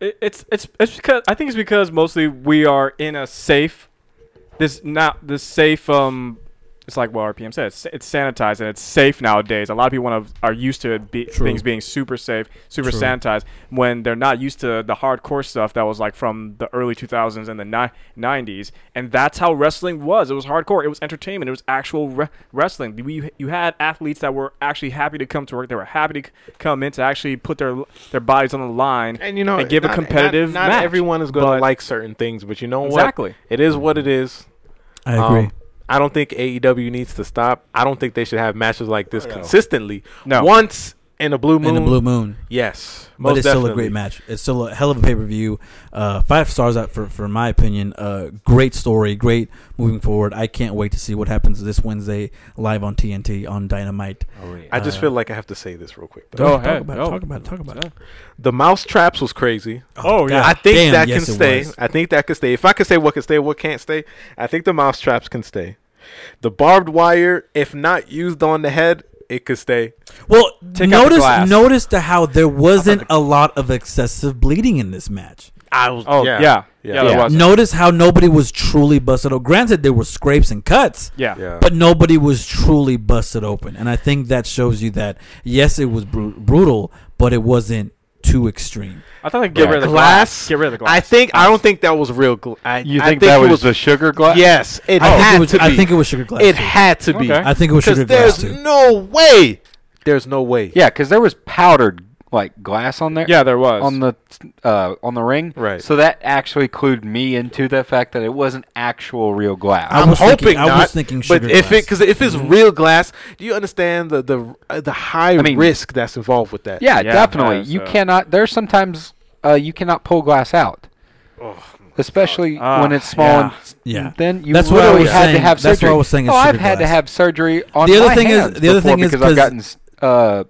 It, it's it's it's because I think it's because mostly we are in a safe. This not this safe. Um, it's like what RPM said. It's, it's sanitized and it's safe nowadays. A lot of people want to are used to be, things being super safe, super True. sanitized when they're not used to the hardcore stuff that was like from the early 2000s and the ni- 90s. And that's how wrestling was. It was hardcore. It was entertainment. It was actual re- wrestling. We, you had athletes that were actually happy to come to work. They were happy to c- come in to actually put their their bodies on the line and you know, and give a competitive Not, not match. everyone is going to like certain things, but you know Exactly. what? It is what it is. I agree. Um, I don't think AEW needs to stop. I don't think they should have matches like this consistently. No. Once in a blue moon. in the blue moon. Yes. but most it's still a great match. It's still a hell of a pay per view. Uh, five stars out for for my opinion. Uh, great story, great moving forward. I can't wait to see what happens this Wednesday live on TNT on Dynamite. Oh, yeah. I just Uh, feel like I have to say this real quick. though. Go talk ahead. about it, talk about it, talk about it. The mouse traps was crazy. Oh, yeah. I think damn, that yes, can stay. was. I think that can stay. If I could say what can stay, what can't stay, I think the mouse traps can stay. The barbed wire, if not used on the head, it could stay. Well, Take out the notice glass. notice to how there wasn't a lot of excessive bleeding in this match. I was. Oh yeah, yeah, yeah, there Yeah. was. Notice how nobody was truly busted open. Granted, there were scrapes and cuts, Yeah. Yeah. but nobody was truly busted open. And I think that shows you that yes, it was bru- brutal, but it wasn't too extreme. I thought they get Yeah. rid of the glass. glass. Get rid of the glass. I think. I don't think that was real. Gl- I, You I think, that it was, the sugar glass? Yes, it I had it was. to be. I think it was sugar glass. It too. had to be. Okay. I think it was Because sugar glass there's too. no way. There's no way. Yeah, because there was powdered like glass on there. Yeah, there was. on the uh, on the ring. Right. So that actually clued me into the fact that it wasn't actual real glass. I I'm was hoping thinking- I was not. thinking but sugar if it because if it's Mm-hmm. real glass, do you understand the the uh, the high I mean- risk that's involved with that? yeah, Yeah, definitely. uh, you so- cannot. There's sometimes uh, you cannot pull glass out, especially Ah, when it's small. yeah. and s- Yeah. Then you That's what I literally was had saying. to have surgery. That's surgery. what I was saying. Oh, I've sugar had to have surgery on The other my thing is- the other thing is because I've gotten uh,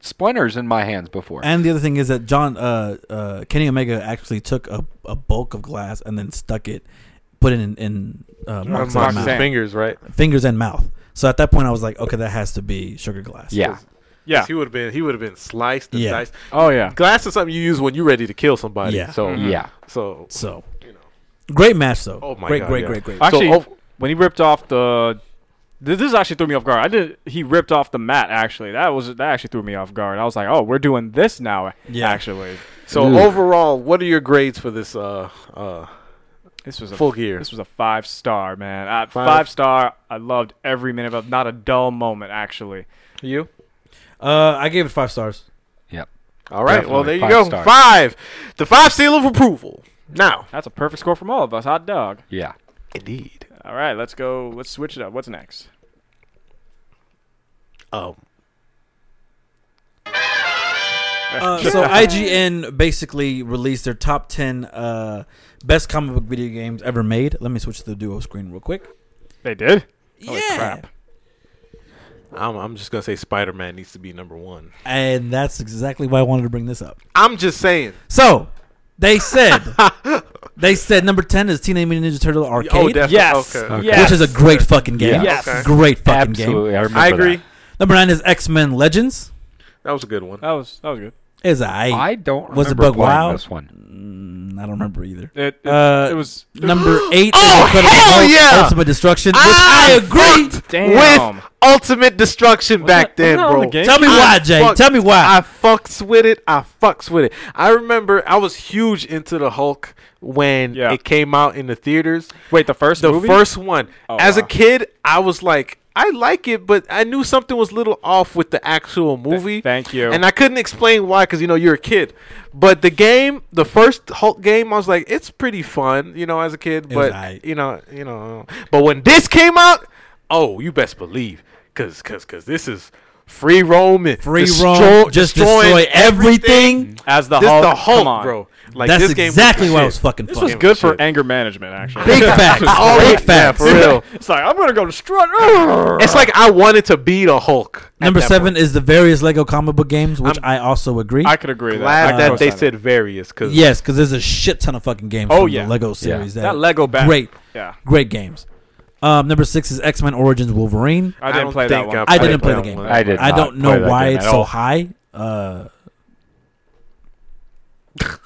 splinters in my hands before. And the other thing is that John uh, uh, Kenny Omega actually took a, a bulk of glass and then stuck it, put it in, in uh, Mark's Mark's mouth, fingers, right? fingers and mouth. So at that point, I was like, okay, that has to be sugar glass. yeah. yeah. He would have been he would have been sliced and Yeah. diced. Oh yeah. Glass is something you use when you're ready to kill somebody. Yeah. So Mhm. Yeah. so So, you know, great match though. Oh my great, God, great, yeah. great, great, Actually, oh- when he ripped off the, this, this actually threw me off guard. I did. He ripped off the mat. Actually, that was that actually threw me off guard. I was like, oh, we're doing this now. Yeah. Actually, so Ooh. overall, what are your grades for this uh uh this was a full gear? This was a five star, man. Uh, Five? five. star. I loved every minute of. Not a dull moment, actually. You? Uh, I gave it five stars. Yep. All right. well, there Definitely you five go. stars. Five. The five seal of approval. Now, That's a perfect score from all of us. Hot dog. Yeah. indeed. All right, let's go. Let's switch it up. What's next? Oh. Uh, so IGN basically released their top ten uh, best comic book video games ever made. Let me switch to the duo screen real quick. They did. Holy yeah, crap. I'm, I'm just gonna say Spider Man needs to be number one. and that's exactly why I wanted to bring this up. I'm just saying. So they said they said number ten is Teenage Mutant Ninja Turtle oh, Arcade, Oh, definitely. Yes. Okay. Okay. Yes. which is a great fucking game. Yes. Okay. great fucking game. I, remember I agree. that. Number nine is X Men Legends. That was a good one. That was that was good. Is I I don't Was it remember Bug playing Wow? this one. mm, I don't remember either. It, it, Uh, it was Number eight Oh, is Incredible hell Hulk yeah! Ultimate Destruction, which I I agree. with Ultimate Destruction Was back that- then, wasn't that on bro. the? Tell me I why, Jay. fucked- Tell me why. I fucks with it. I fucks with it. I remember I was huge into the Hulk when Yeah. it came out in the theaters. Wait, the first The movie? first one. Oh, As a kid, I was like, I like it, but I knew something was a little off with the actual movie. Thank you. And I couldn't explain why, because you know you're a kid. But the game, the first Hulk game, I was like, it's pretty fun, you know, as a kid. It was But aight. you know, you know. But when this came out, oh, you best believe, cause, cause, cause this is free roaming, Free destroy- roam, just destroying destroy everything. As the This Hulk, the Hulk, come on. bro. Like That's this game exactly was why the it was fucking This fun. was Game good for shit. anger management, actually. Big facts. Oh, Big yeah, for real. it's like I'm gonna go destroy. It's like I wanted to beat a Hulk. Number seven point. is the various Lego comic book games, which I'm I also agree. I could agree with glad that. I that could they said various because yes, because there's a shit ton of fucking games Oh, from yeah. the Lego series. that. That, that Lego bat. great, Yeah, great games. Um, number six is X Men Origins Wolverine. I didn't don't play that one. I I didn't played play the game. I did I don't know why it's so high. Uh,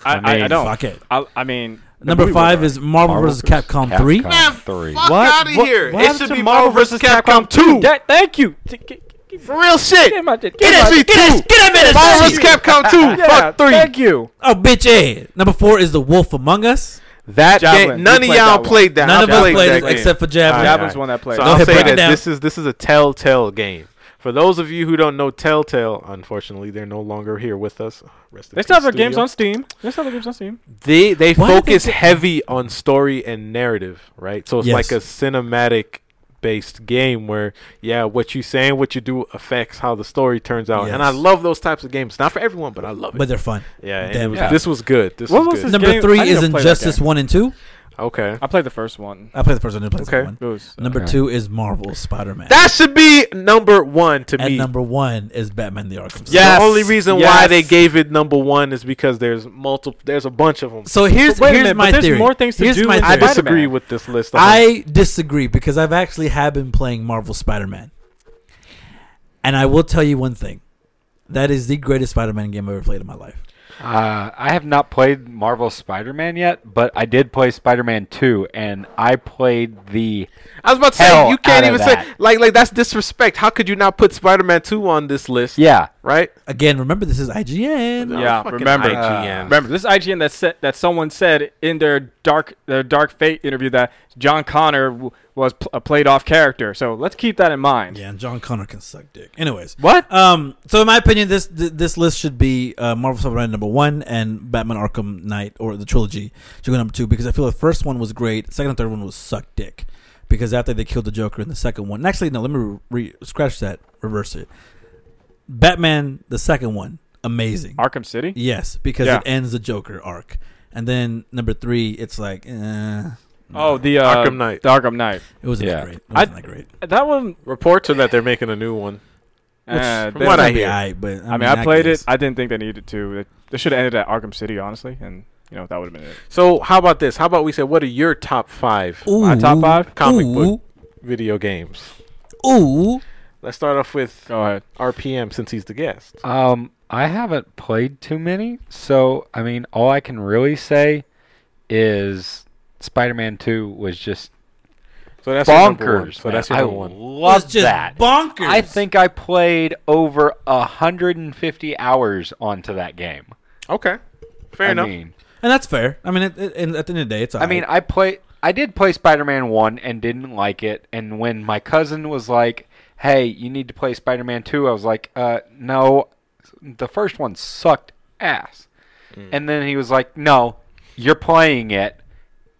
I, I, I mean, don't. fuck it. I, I mean, Number movie five alright. is Marvel, Marvel vs. Capcom, Capcom 3. Man, three. fuck What? out of What- here. what it should be Marvel vs. Capcom, Capcom 2. That- thank you. T- g- g- For real shit. Get my- get It my- should Get us, two. get him in Marvel vs. Capcom 2. Yeah, Fuck 3. Thank you. Oh, bitch, eh. Number four is The Wolf Among Us. That Javelin. game, We none of y'all that played that. None of us played played that it except for Javelin. Alright, Javelin's the one that played. So it. I'll ahead, say that this is this is a Telltale game. For those of you who don't know Telltale, unfortunately, they're no longer here with us. Rest in They still have their games on Steam. They still have their games on Steam. They they Why did they focus heavy on story and narrative, right? So it's Yes. like a cinematic based game where yeah, what you say and what you do affects how the story turns out. And I love those types of games. Not for everyone, but I love it. But they're fun. yeah, and damn was- fun. this was good. This What was, was good. this Number game- three is to play that Injustice 1 and 2. Okay. I played the first one. I played the first one. I didn't play the Okay. It one. was uh, Number Okay. two is Marvel Spider-Man. That should be number one to and me. number one is Batman the Arkham. City. Yes. The only reason why yes. they gave it number one is because there's multiple. There's a bunch of them. So here's Wait a here's minute, my but there's theory. more things to here's do my with I theory. Spider-Man. disagree with this list. I disagree because I've actually have been playing Marvel Spider-Man, and I will tell you one thing: that is the greatest Spider-Man game I've ever played in my life. Uh, I have not played Marvel Spider-Man yet, but I did play Spider-Man 2, and I played the. I was about to say you can't even say that. like like that's disrespect. How could you not put Spider-Man Two on this list? Yeah, Right. Again, remember this is IGN. Yeah, fucking remember. IGN. Remember, this is IGN that said that someone said in their dark their Dark Fate interview that John Connor w- was pl- a played off character. So let's keep that in mind. Yeah, and John Connor can suck dick. Anyways, What? um, so in my opinion, this th- this list should be uh, Marvel Spider-Man number one and Batman Arkham Knight or the trilogy should go number two because I feel the first one was great, second and third one was suck dick because after they killed the Joker in the second one, and actually no, let me re- re- scratch that, reverse it. Batman, the second one, amazing. Arkham City. yes, because Yeah. it ends the Joker arc, and then number three, it's like, eh, Oh, the uh, Arkham Knight. The Arkham Knight. it wasn't Yeah. that great. It wasn't that great. That one. Reports are that they're making a new one. Uh, from they- what I It'd be hear. aight, but I mean, I played guess. it. I didn't think they needed to. They, they should have ended at Arkham City, honestly, and you know that would have been it. So how about this? How about we say what are your top five My top five? comic ooh, book video games? Ooh, Let's start off with Go ahead. RPM since he's the guest. Um, I haven't played too many, so I mean, all I can really say is Spider-Man 2 was just So that's your one. bonkers. So that's your man. number I one. love was just that. bonkers. I think I played over 150 hours onto that game. Okay, fair I enough. mean, and that's fair. I mean, it, it, and at the end of the day, it's. I mean, alright. I play. I did play Spider-Man One and didn't like it. And when my cousin was like, "Hey, you need to play Spider-Man 2, I was like, "Uh, no, the first one sucked ass." And then he was like, "No, you're playing it."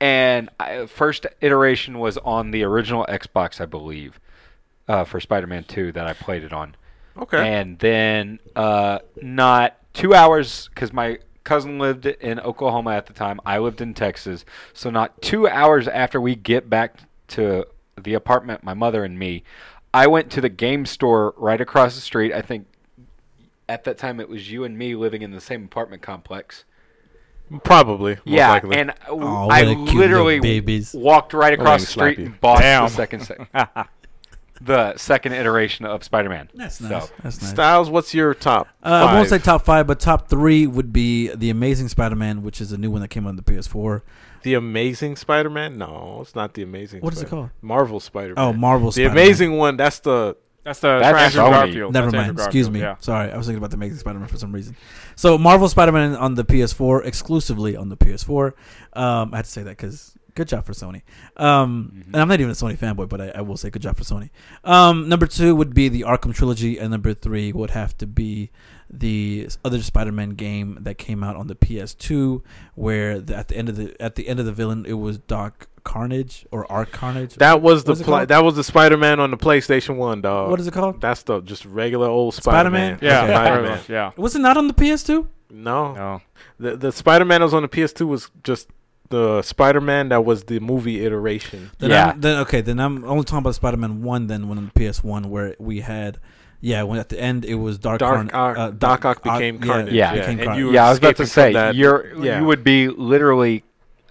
And I, first iteration was on the original Xbox, I believe, uh, for Spider-Man 2 that I played it on. Okay. And then uh, not two hours because my cousin lived in Oklahoma at the time. I lived in Texas. So not two hours after we get back to the apartment, my mother and me, I went to the game store right across the street. I think at that time it was you and me living in the same apartment complex. Probably. most yeah, likely. and Oh, I what a cute little literally babies. walked right across the street and bought Damn. the second se- the second iteration of Spider-Man. that's So, nice. That's nice. Styles, what's your top? Uh, I won't say top five, but top three would be the Amazing Spider-Man, which is a new one that came out on the PS4. The Amazing Spider-Man? No, it's not the Amazing. What is it Spider- called? Marvel Spider-Man. Oh, Marvel. the Spider-Man. The Amazing one. That's the. That's the That's Andrew Garfield. Never That's mind. Andrew Excuse me. Yeah. Sorry, I was thinking about the Amazing Spider-Man for some reason. So Marvel Spider-Man on the PS4, exclusively on the PS4. Um, I had to say that because good job for Sony. Um, and I'm not even a Sony fanboy, but I, I will say good job for Sony. Um, number two would be the Arkham trilogy, and number three would have to be the other Spider-Man game that came out on the PS2, where the, at the end of the at the end of the villain, it was Doc Carnage or Arc Carnage. That was the What's it that was the Spider Man on the PlayStation One, dog. what is it called? That's the just regular old Spider Man. Spider-Man? Yeah, Okay. Spider Man. yeah. Was it not on the PS2? No, No. the the Spider Man that was on the PS2 was just the Spider Man that was the movie iteration. Then Yeah. I'm, then okay, then I'm only talking about Spider-Man One. Then when on the PS1, where we had, yeah, when at the end it was Dark. Dark Carn- Ock- Doc Ock became yeah, Carnage. Yeah. became and Carnage. you were yeah, I was about to escaping from say that. you're yeah. you would be literally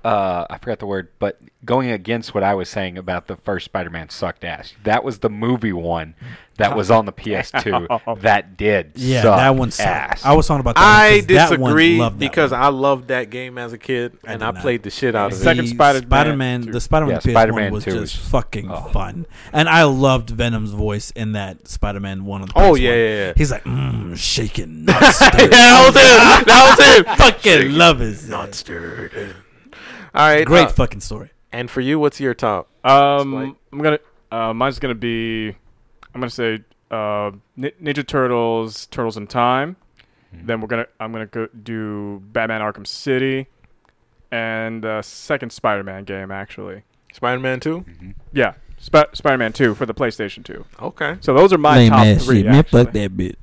uh, I forgot the word, but going against what I was saying about the first Spider-Man sucked ass. That was the movie one that was on the PS2 that did. Yeah, suck that one sucked. ass. I was talking about that. I one 'cause that one disagree loved that because one. I loved that game as a kid and did I, played the shit out of The it. second Spider-Man Spider-Man, the Spider-Man Yeah, PS1 Spider-Man was two just fucking oh. fun, and I loved Venom's voice in that Spider-Man one. On the Oh PS1. yeah, yeah, yeah. He's like, mmm, shaking, not stirred. yeah, that was it. That was it. fucking love is Not stirred. All right, great uh, fucking story. and for you, what's your top? Um, Splyke? I'm gonna. Uh, mine's gonna be. I'm gonna say uh, Ninja Turtles, Turtles in Time. Then we're gonna. I'm gonna go do Batman Arkham City, and uh, second Spider-Man game actually. Spider Man Two. Yeah, Sp- Spider-Man 2 for the PlayStation 2. Okay. So those are my top three. Fuck that bit.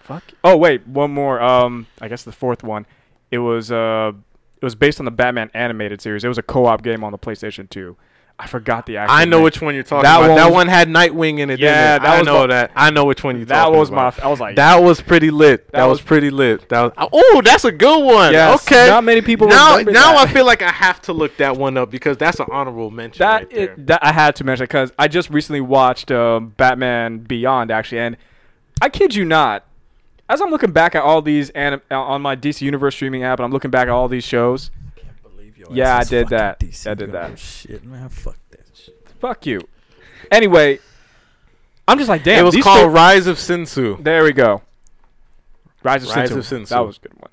Fuck. Oh wait, one more. Um, I guess the fourth one. It was uh, it was based on the Batman animated series. It was a co-op game on the PlayStation 2. I forgot the actual. I know name. which one you're talking That about. one that one had Nightwing in it. Yeah, didn't it? that I was know what- that. I know which one you're That talking was my. about. I was like, That was pretty lit. That, That was, was- pretty lit. That was. Oh, that's a good one. Yes, okay. Not many people. now, now that. I feel like I have to look that one up because that's an honorable mention that, right there. it, that I had to mention because I just recently watched um, Batman Beyond actually, and I kid you not, as I'm looking back at all these anim- uh, on my DC Universe streaming app, and I'm looking back at all these shows. Yeah, I did that. I did that. Shit, man, fuck that shit. Fuck you. Anyway, I'm just like, damn. it was these called fil- Rise of Sin Tzu. there we go. Rise of Rise Sin Tzu. of Sin Tzu. That was a good one.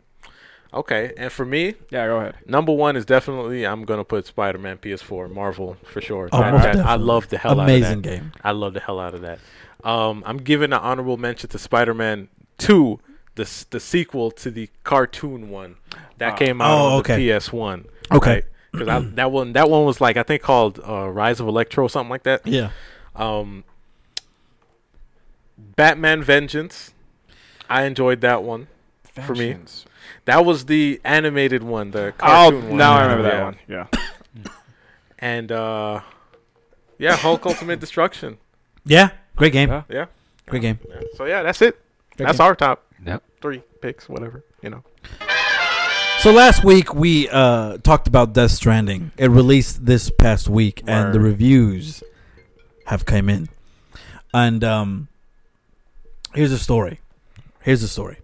Okay, and for me, Yeah, go ahead. number one is definitely I'm gonna put Spider-Man PS4, Marvel for sure. Oh, That- that- I love the hell Amazing out of that. Amazing game. I love the hell out of that. Um, I'm giving an honorable mention to Spider-Man 2, the the sequel to the cartoon one that Ah. came out Oh, on okay. the PS1. Okay. Because that one that one was like I think called uh, Rise of Electro, or something like that. Yeah. Um, Batman Vengeance. I enjoyed that one. For me. That was the animated one, the Oh, cartoon one. now I remember that one. Yeah. And uh, yeah, Hulk Ultimate Destruction. Yeah. Great game. Yeah. Yeah. Great game. yeah. So yeah, that's it. Great that's game. our top Yep. three picks, whatever you know. So last week we uh, talked about Death Stranding. It released this past week, and the reviews have come in. And um, here's the story. Here's the story.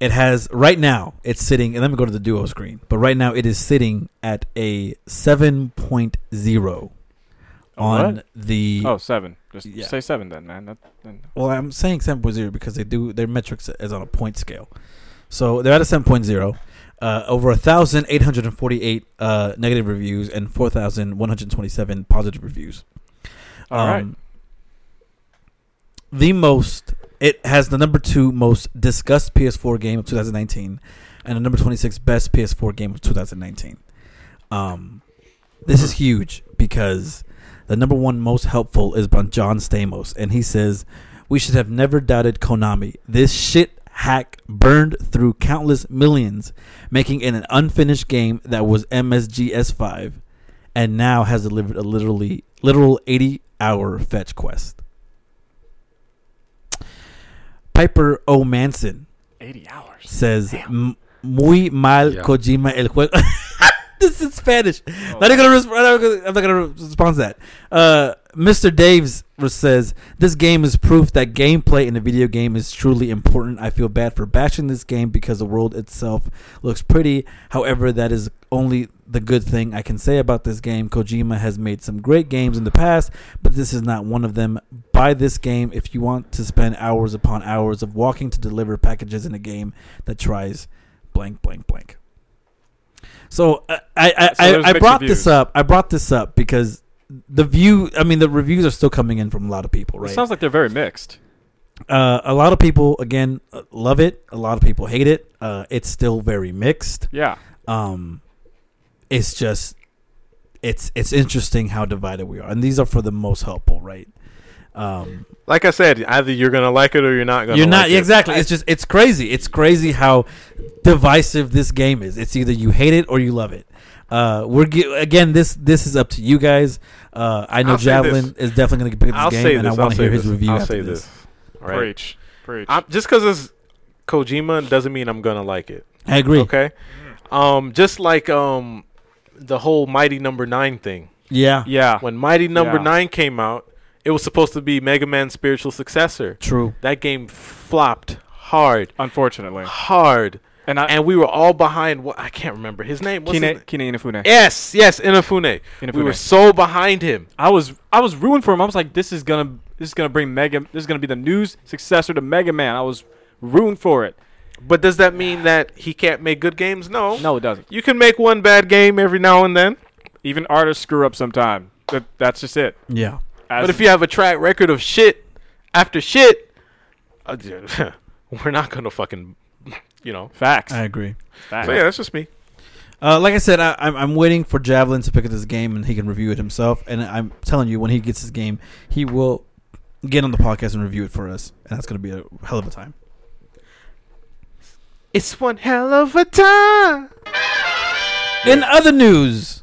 It has right now. It's sitting. And let me go to the duo screen. But right now it is sitting at a 7.0 on what? the. Oh, seven. Just Yeah. say seven then, man. That, then. Well, I'm saying 7.0 because they do their metrics is on a point scale. So they're at a 7.0. Uh, over 1,848 uh, negative reviews and 4,127 positive reviews. All right. Um, The most, it has the number two most discussed PS4 game of 2019 and the number 26 best PS4 game of 2019. Um, this is huge because the number one most helpful is by John Stamos, and he says, We should have never doubted Konami. This shit hack burned through countless millions, making it an unfinished game that was MGS5 and now has delivered a literally literal 80 hour fetch quest. Piper O. Manson 80 hours. says, "M- Muy mal Yeah. Kojima el juego. this is Spanish. Not even gonna resp- I'm not gonna- I'm not going to respond to that. Uh, Mr. Daves says, This game is proof that gameplay in a video game is truly important. I feel bad for bashing this game because the world itself looks pretty. However, that is only the good thing I can say about this game. Kojima has made some great games in the past, but this is not one of them. Buy this game if you want to spend hours upon hours of walking to deliver packages in a game that tries blank, blank, blank. So uh, I I, So I, I brought this up. I brought this up because the view. I mean, the reviews are still coming in from a lot of people, It right? sounds like they're very mixed. uh, a lot of people again uh, love it. A lot of people hate it. Uh, it's still very mixed. Yeah. Um, it's just it's it's interesting how divided we are, and these are for the most helpful, right? Um, Like I said, either you're gonna like it or you're not gonna. you're not like it. exactly. It's just it's crazy. It's crazy how divisive this game is. It's either you hate it or you love it. Uh, we're gi- again. This this is up to you guys. Uh, I know I'll say Javelin is definitely going to pick up I'll this say game, and I this. want I'll to hear say his this. review I'll after say this. this. All right. Preach. Preach. I'm, just because it's Kojima doesn't mean I'm gonna like it. I agree. Okay. Um, just like um, the whole Mighty Number Nine thing. Yeah. yeah. When Mighty Number Yeah. Nine came out, it was supposed to be Mega Man's spiritual successor. True. That game flopped hard, Unfortunately. hard, And I and we were all behind. What I can't remember his name. What's his Kine name? Kine Inafune. Yes, yes, Inafune. We were so behind him. I was I was rooting for him. I was like, this is gonna this is gonna bring Mega. This is gonna be the news successor to Mega Man. I was rooting for it. But does that mean that he can't make good games? No. No, it doesn't. You can make one bad game every now and then. Even artists screw up sometime. That that's just it. Yeah. As But if you have a track record of shit after shit, uh, we're not gonna fucking, you know. facts, I agree. facts. So yeah, that's just me. Uh, like I said, I, I'm, I'm waiting for Javelin to pick up this game and he can review it himself. And I'm telling you, when he gets his game, he will get on the podcast and review it for us, and that's going to be a hell of a time. It's one hell of a time. In other news,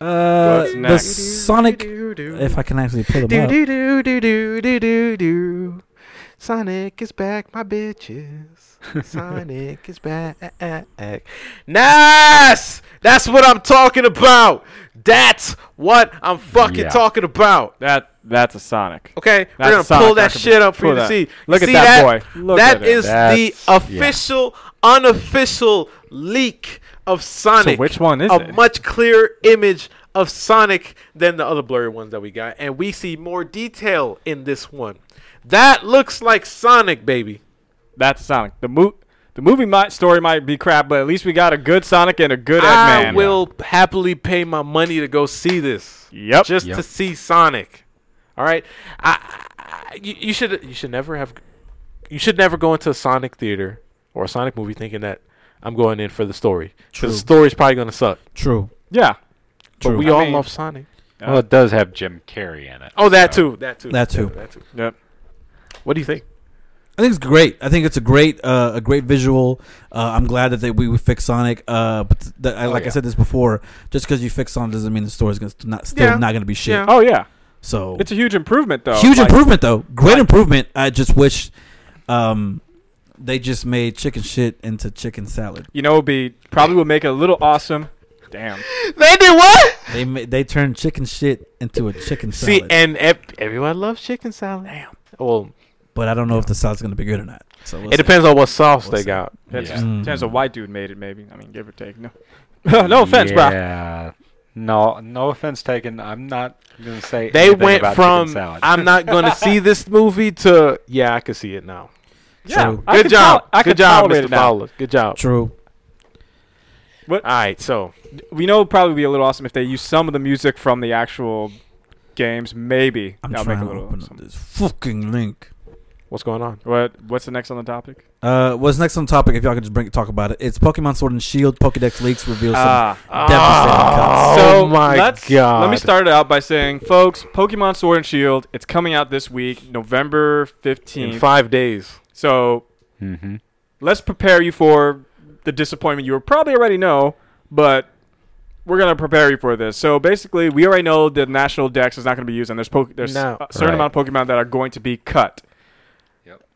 uh, the next? Sonic. If I can actually pull do them up. do do do do do do do. Sonic is back, my bitches. Sonic is back. Nice. That's what I'm talking about. That's what I'm fucking Yeah. talking about. That that's a Sonic. Okay, That's we're gonna Sonic. pull that shit up for you to that. see. Look at See that boy. Look that is the That's- yeah. official, unofficial leak of Sonic. So which one is a it? much clearer image of Sonic than the other blurry ones that we got, and we see more detail in this one. That looks like Sonic, baby. That's Sonic. The mo- the movie might story might be crap, but at least we got a good Sonic and a good I Eggman. will happily pay my money to go see this. Yep. just Yep. to see Sonic. All right, I, I, you, you should you should never have you should never go into a Sonic theater or a Sonic movie thinking that I'm going in for the story True. because the story's probably gonna suck. True. yeah. True. But we I all mean- love Sonic. Well, it does have Jim Carrey in it. Oh, that so- too. That too. That too. That too. Yep. What do you think? I think it's great. I think it's a great, uh, a great visual. Uh, I'm glad that they we, we fixed Sonic. Uh, but th- that, I, Oh, like I said this before, just because you fix Sonic doesn't mean the story's gonna st- not still Yeah. not gonna be shit. Yeah. Oh yeah. So It's a huge improvement though. huge Like, improvement though. Great like- improvement. I just wish, um, they just made chicken shit into chicken salad. You know, it'd be probably would make it a little awesome. Damn. They did what? They ma- they turned chicken shit into a chicken salad. See, and ev- everyone loves chicken salad. Damn. Well, but I don't know if the salad's gonna be good or not. So we'll it see. depends on what sauce We'll they see. got. That's Yeah. Mm. chance a white dude made it. Maybe. I mean, give or take. No. no offense, bro. Yeah. No, no offense taken. I'm not gonna say They went about from. I'm not going to see this movie to yeah, I can see it now. Yeah. True. Good could job. tol- I Good job, tolerate Mr. it now. Fowler. Good job. True. All right, so We know it'd probably be a little awesome if they use some of the music from the actual games. Maybe I'm that'll make trying a to little. open up this fucking link. What's going on? What What's the next on the topic? Uh, what's next on the topic? If y'all could just bring talk about it, it's Pokemon Sword and Shield Pokedex leaks reveal some Ah. devastating cuts. Oh so my let's, god. Let me start it out by saying, folks, Pokemon Sword and Shield. It's coming out this week, November in fifteenth. five days. So mm-hmm. let's prepare you for the disappointment you probably already know, but we're gonna prepare you for this. So basically, we already know the national dex is not gonna be used, and there's po- there's No. a certain Right. amount of Pokemon that are going to be cut.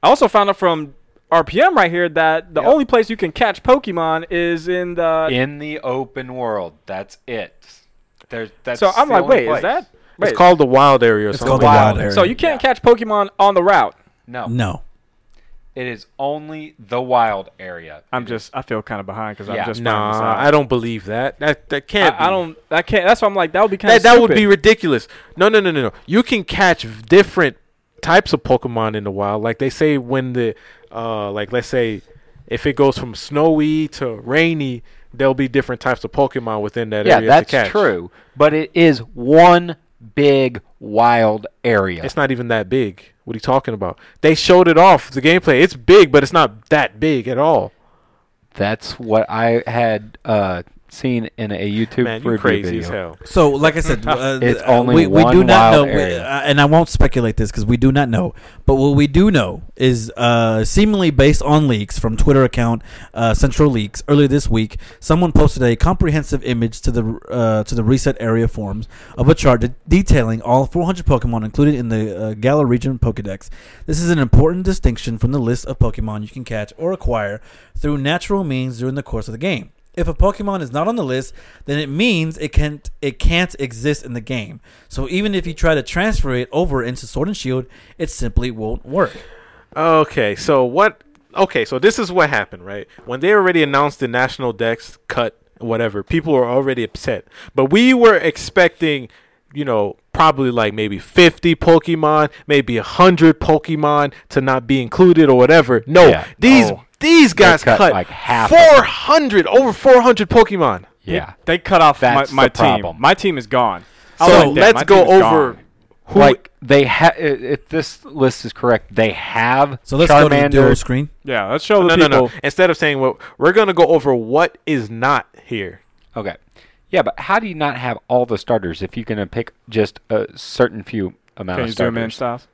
Yep. I also found out from RPM right here that the Yep. only place you can catch Pokemon is in the. In the open world, that's it. There's that's so I'm the like, wait, place. is that? Wait, It's called the wild area or It's something. called the like wild area. so you can't Yeah. catch Pokemon on the route. No, No. it is only the wild area. I'm just, I feel kind of behind because Yeah. I'm just finding Nah. I don't believe that. That that can't. I, I don't. I can't. That's why I'm like, that would be kind That of that would be ridiculous. No, no, no, no, no. You can catch different types of Pokemon in the wild. Like they say when the uh like let's say if it goes from snowy to rainy, there'll be different types of Pokemon within that yeah, area that's to catch. true. But it is one big wild area. It's not even that big. What are you talking about? They showed it off the gameplay. It's big, but it's not that big at all. That's what I had uh, seen in a YouTube Man, you review crazy video. as hell. So, like I said, uh, It's uh, only we, we one do not know, wild we- area. uh, and I won't speculate this because we do not know. But what we do know is, uh, seemingly based on leaks from Twitter account uh, Centro Leaks earlier this week, someone posted a comprehensive image to the uh, to the ResetEra forums of a chart de- detailing all 400 Pokemon included in the uh, Galar region Pokedex. This is an important distinction from the list of Pokemon you can catch or acquire through natural means during the course of the game. If a Pokemon is not on the list, then it means it can't it can't exist in the game. So even if you try to transfer it over into Sword and Shield, it simply won't work. Okay, so what? Okay, so this is what happened, right? When they already announced the national dex cut, whatever, people were already upset. But we were expecting, you know, probably like maybe 50 Pokemon, maybe 100 Pokemon to not be included or whatever. No, Yeah. these Oh. These guys cut, cut, like, half 400, over 400 Pokemon. Yeah. They cut off That's my, my the problem. team. My team is gone. So like, let's go over who. like they have. If this list is correct, they have So let's go to the Charmander. dual screen. Yeah, let's show the no, no, people. no. Instead of saying what, we're gonna go over what is not here. Okay. Yeah, but how do you not have all the starters if you can pick just a certain few amount Can of you zoom in, starters? Styles?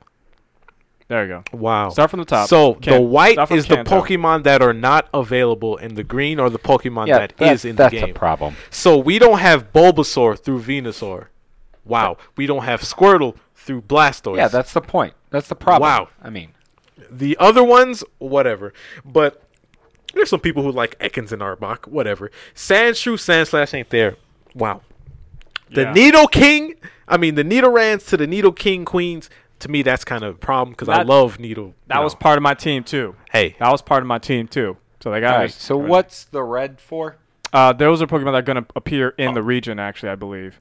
There you go. Wow. Start from the top. So the white start from is the Kanto. Pokemon that are not available in the green, or the Pokemon Yeah, that that's, in the that's game. a problem. So we don't have Bulbasaur through Venusaur. Wow. We don't have Squirtle through Blastoise. Yeah, that's the point. That's the problem. Wow. I mean, the other ones, whatever. But there's some people who like Ekans and Arbok, whatever. Sandshrew, Sandslash ain't there. Wow. The Yeah. Nidoking, I mean the Nidorans to the Nidoking Queens. To me, that's kind of a problem because I love Needle. That you was part of my team too. Hey, That was part of my team too. So they got. all right. So what's the red for? Uh, those are Pokemon that are going to appear in the region. Actually, I believe.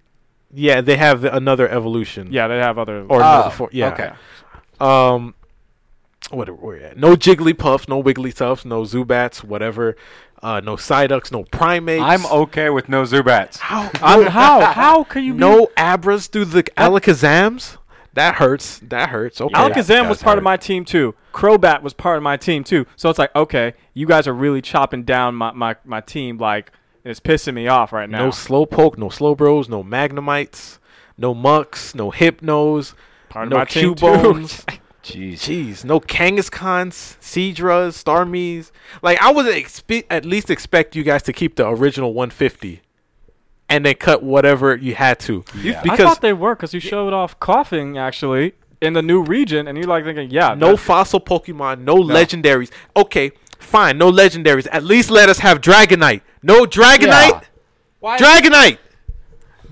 yeah, they have another evolution. Yeah, they have other. or Oh, another for, yeah. okay. Um, what are we at? No Jigglypuff, no Wigglytuff, no Zubats, whatever. Uh, no Psyducks, no Primeapes. I'm okay with no Zubats. How? I'm, how? How can you? be- no Abras through the Alakazams? That hurts. That hurts. Okay. Alak- Alakazam was does part of my team too. Crobat was part of my team too. So it's like, okay, you guys are really chopping down my, my, my team. Like, it's pissing me off right now. No Slowpoke, no Slowbros, no Magnemites, no Mucks, no Hypnos, Part no my team, too. Cubones. Jeez. Jeez, no Kangaskhan's, Seadras, Starmies. Like I would expe- at least expect you guys to keep the original 150, and then cut whatever you had to. Yeah. I Because thought they were because you showed off coughing actually in the new region, and you're like thinking, yeah, no fossil Pokemon, no, legendaries. Okay, fine, no legendaries. At least let us have Dragonite. No Dragonite. Why? Dragonite.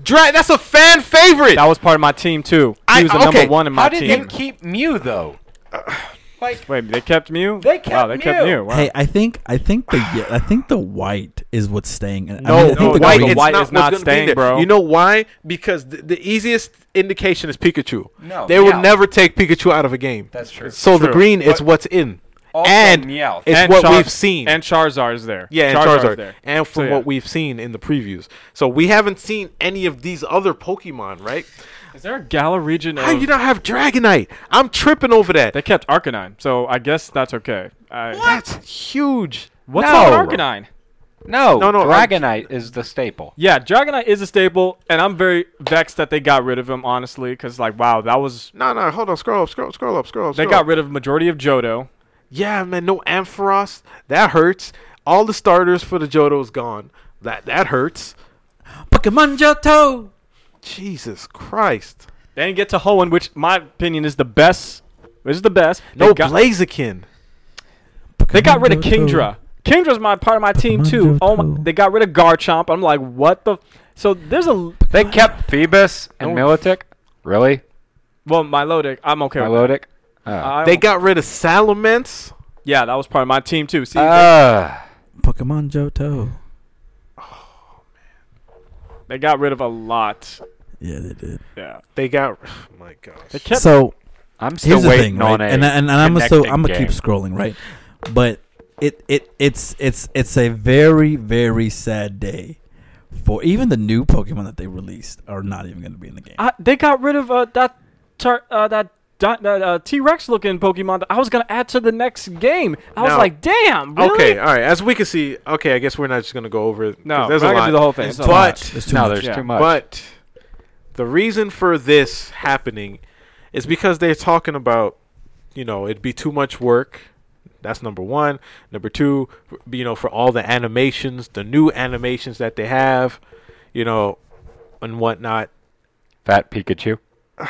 Dra- that's a fan favorite. that was part of my team too. He I- was the okay, number one in my team. How did team. they keep Mew though? like Wait, they kept Mew. They kept wow, they kept Mew. Mew. Wow. Hey, I think I think the ye- I think the white is what's staying. I No, mean, I think no, the white, green- white not is not what's gonna be staying, bro. You know why? Because the, the easiest indication is Pikachu. No, they would never take Pikachu out of a game. That's true. So the green is But- what's in, Also and Meowth. it's And what Char- we've seen. And Charizard is there. yeah, and Charizard's Charizard, there. and from So, yeah. what we've seen in the previews. So we haven't seen any of these other Pokemon, right? Is there a Galar region? How of- you not have Dragonite? I'm tripping over that. They kept Arcanine, so I guess that's okay. I, That's huge. What's No. wrong Arcanine? no, No, no, I- Dragonite is the staple. Yeah, Dragonite is a staple, and I'm very vexed that they got rid of him, honestly, because, like, wow, that was. No, no, hold on. Scroll up, scroll, scroll up, scroll up. They scroll got up. rid of majority of Johto. Yeah, man, no Ampharos. That hurts. All the starters for the Johto's gone. That that hurts. Pokemon Johto. Jesus Christ. They didn't get to Hoenn, which, my opinion, is the best. Is the best. They No got, Blaziken. They got rid of Kingdra. Kingdra's my part of my team too. Oh my! They got rid of Garchomp. I'm like, what the? So there's a They kept Feebas and No. Milotic. Really? well, Milotic. I'm okay with Milotic? Oh. They got rid of Salamence. yeah, that was part of my team too. See, Uh, Pokemon Johto. they, they got rid of a lot. Yeah, they did. Yeah, They got. Oh my gosh. kept. So I'm still here's the waiting thing, on right? a and and, and I'm gonna still I'm gonna keep scrolling, right? But it it it's it's it's a very very sad day for even the new Pokemon that they released are not even gonna be in the game. I, they got rid of uh, that tar- uh, that uh, T Rex looking Pokemon that I was gonna add to the next game. I was like, damn, really? Okay, all right. As we can see, okay, I guess we're not just gonna go over it. 'cause No, there's we're a not gonna lot. do the whole thing. It's a lot. But There's too no, much. there's Yeah. too much. But the reason for this happening is because they're talking about, you know, it'd be too much work. That's number one. Number two, you know, for all the animations, the new animations that they have, you know, and whatnot, Fat Pikachu.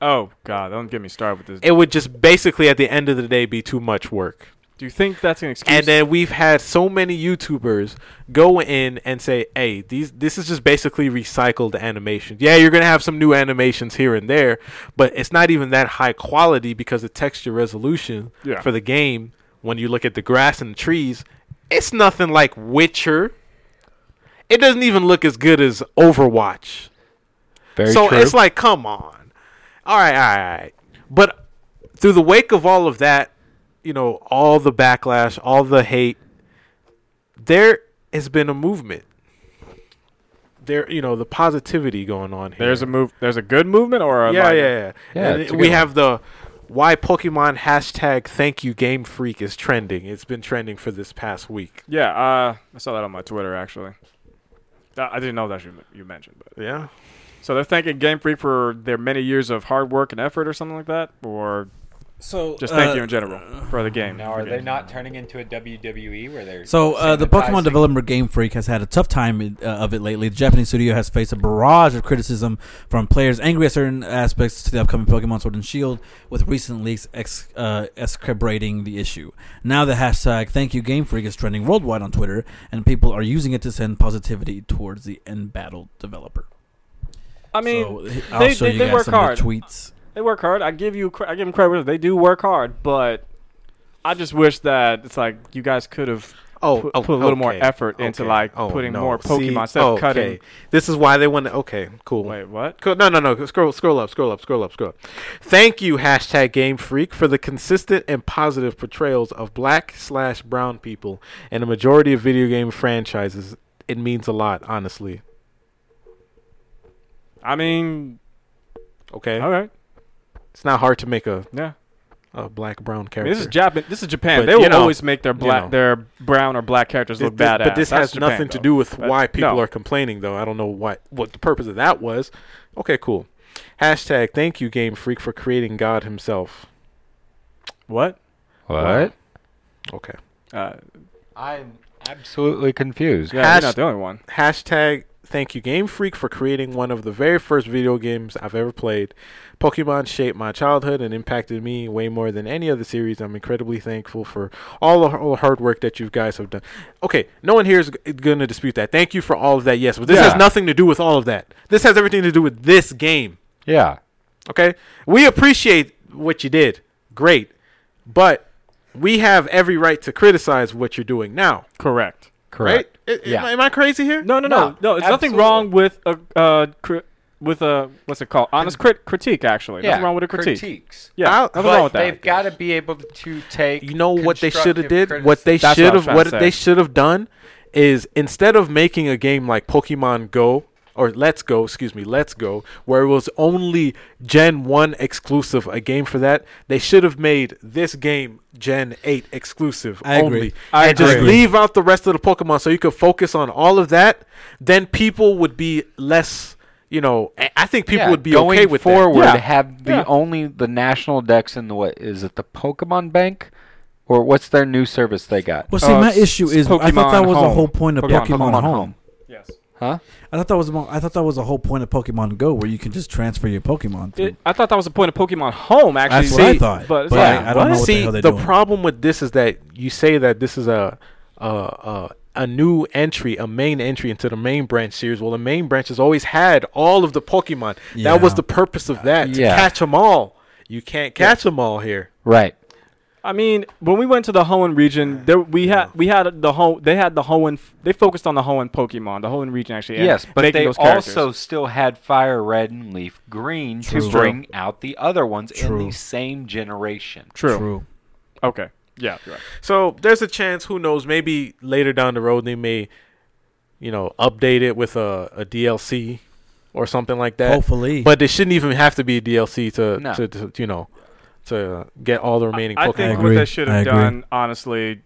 Oh God, don't get me started with this. it would just basically at the end of the day be too much work. Do you think that's an excuse? And then we've had so many YouTubers go in and say, "Hey, these this is just basically recycled animations. Yeah, you're gonna have some new animations here and there, but it's not even that high quality because the texture resolution Yeah. for the game, when you look at the grass and the trees, it's nothing like Witcher. It doesn't even look as good as Overwatch. Very so true. it's like, come on. All right, all right, all right. But through the wake of all of that, you know, all the backlash, all the hate, there has been a movement. There, you know, the positivity going on here. there's a move. There's a good movement or a yeah, yeah, yeah. Yeah, And we good have the why Pokemon hashtag Thank You Game Freak is trending. It's been trending for this past week. Yeah, uh, I saw that on my Twitter actually. I didn't know that you you mentioned, but Yeah. so they're thanking Game Freak for their many years of hard work and effort, or something like that, or So just thank uh, you in general for the game. now, are they not turning into a WWE where they're So uh, the Pokemon developer Game Freak has had a tough time uh, of it lately. The Japanese studio has faced a barrage of criticism from players angry at certain aspects to the upcoming Pokemon Sword and Shield, with recent leaks ex- uh, excrebrating the issue. Now the hashtag Thank You Game Freak is trending worldwide on Twitter, and people are using it to send positivity towards the embattled developer. I mean, so, I'll they- show they- you they guys work some of hard. the tweets. They work hard. I give you, I give them credit. They do work hard, but I just wish that it's like you guys could have Oh, put, oh, put a little more okay. effort into like Oh, putting no. more Pokemon of okay. cutting. This is why they want to. Okay, cool. Wait, what? Cool. No, no, no. Scroll, scroll up, scroll up, scroll up, scroll up. Thank you, hashtag Game Freak, for the consistent and positive portrayals of black slash brown people in a majority of video game franchises. It means a lot, honestly. I mean, Okay, all right, it's not hard to make a, yeah. a black brown I mean, character. this is Japan. This is Japan. But, they will know, always make their black, know. their brown or black characters look this- badass. but this That's has Japan, nothing to do with That- why people no. are complaining, though. I don't know what what the purpose of that was. Okay, cool. Hashtag Thank you, Game Freak, for creating God Himself. What? What? Okay. Uh, I'm absolutely confused. yeah, Hash- you're not the only one. Hashtag thank you Game Freak for creating one of the very first video games I've ever played. Pokemon shaped my childhood and impacted me way more than any other series. I'm incredibly thankful for all the hard work that you guys have done. Okay, no one here is going to dispute that. Thank you for all of that. Yes, but this Yeah. has nothing to do with all of that. This has everything to do with this game. Yeah. Okay? We appreciate what you did. Great. But we have every right to criticize what you're doing now. Correct. Correct. Right? I- Yeah. Am, I, am I crazy here? No, no, no, No, no. There's nothing wrong with a uh, cri- with a what's it called? Honest crit- critique. Actually, Yeah. nothing wrong with a critique. Critiques. Yeah, I'll- nothing but wrong with that. they've got to be able to take. You know what they should have constructive did? What they That's what I should have trying to what they should have done is instead of making a game like Pokemon Go or Let's Go, excuse me, Let's Go, where it was only Gen 1 exclusive, a game for that, they should have made this game Gen 8 exclusive I agree. only. I and just leave out the rest of the Pokemon so you could focus on all of that, then people would be less, you know, I- I think people Yeah, would be going okay with that. forward. Yeah. Have the Yeah. only the national dex in the what is it the Pokemon Bank, or what's their new service they got? Well, see, Uh, my issue is I thought that Pokemon was the whole point of Pokemon- Pokemon, Pokemon Home. Home. Yes. Huh? I thought that was mo- I thought that was the whole point of Pokemon Go, where you can just transfer your Pokemon. To It, I thought that was the point of Pokemon Home. Actually, That's what I See, thought, But, it's but like, I- I don't know what the See, hell they're the doing. problem with this is that you say that this is a a a, a new entry, a main entry into the main branch series. Well, the main branch has always had all of the Pokemon. Yeah. That was the purpose of that to Yeah. catch them all. You can't catch them all here. Right. I mean, when we went to the Hoenn region, there we had we had the Hoenn. They had the Hoenn. They focused on the Hoenn Pokemon. The Hoenn region actually. Yes, but they those also still had Fire Red and Leaf Green True. to bring out the other ones in the same generation. true. True. Okay. Yeah. Right. So there's a chance. Who knows? Maybe later down the road they may, you know, update it with a, a DLC or something like that. Hopefully, But it shouldn't even have to be a DLC to, No. to, to you know to get all the remaining I Pokemon. think I what they should have done, honestly,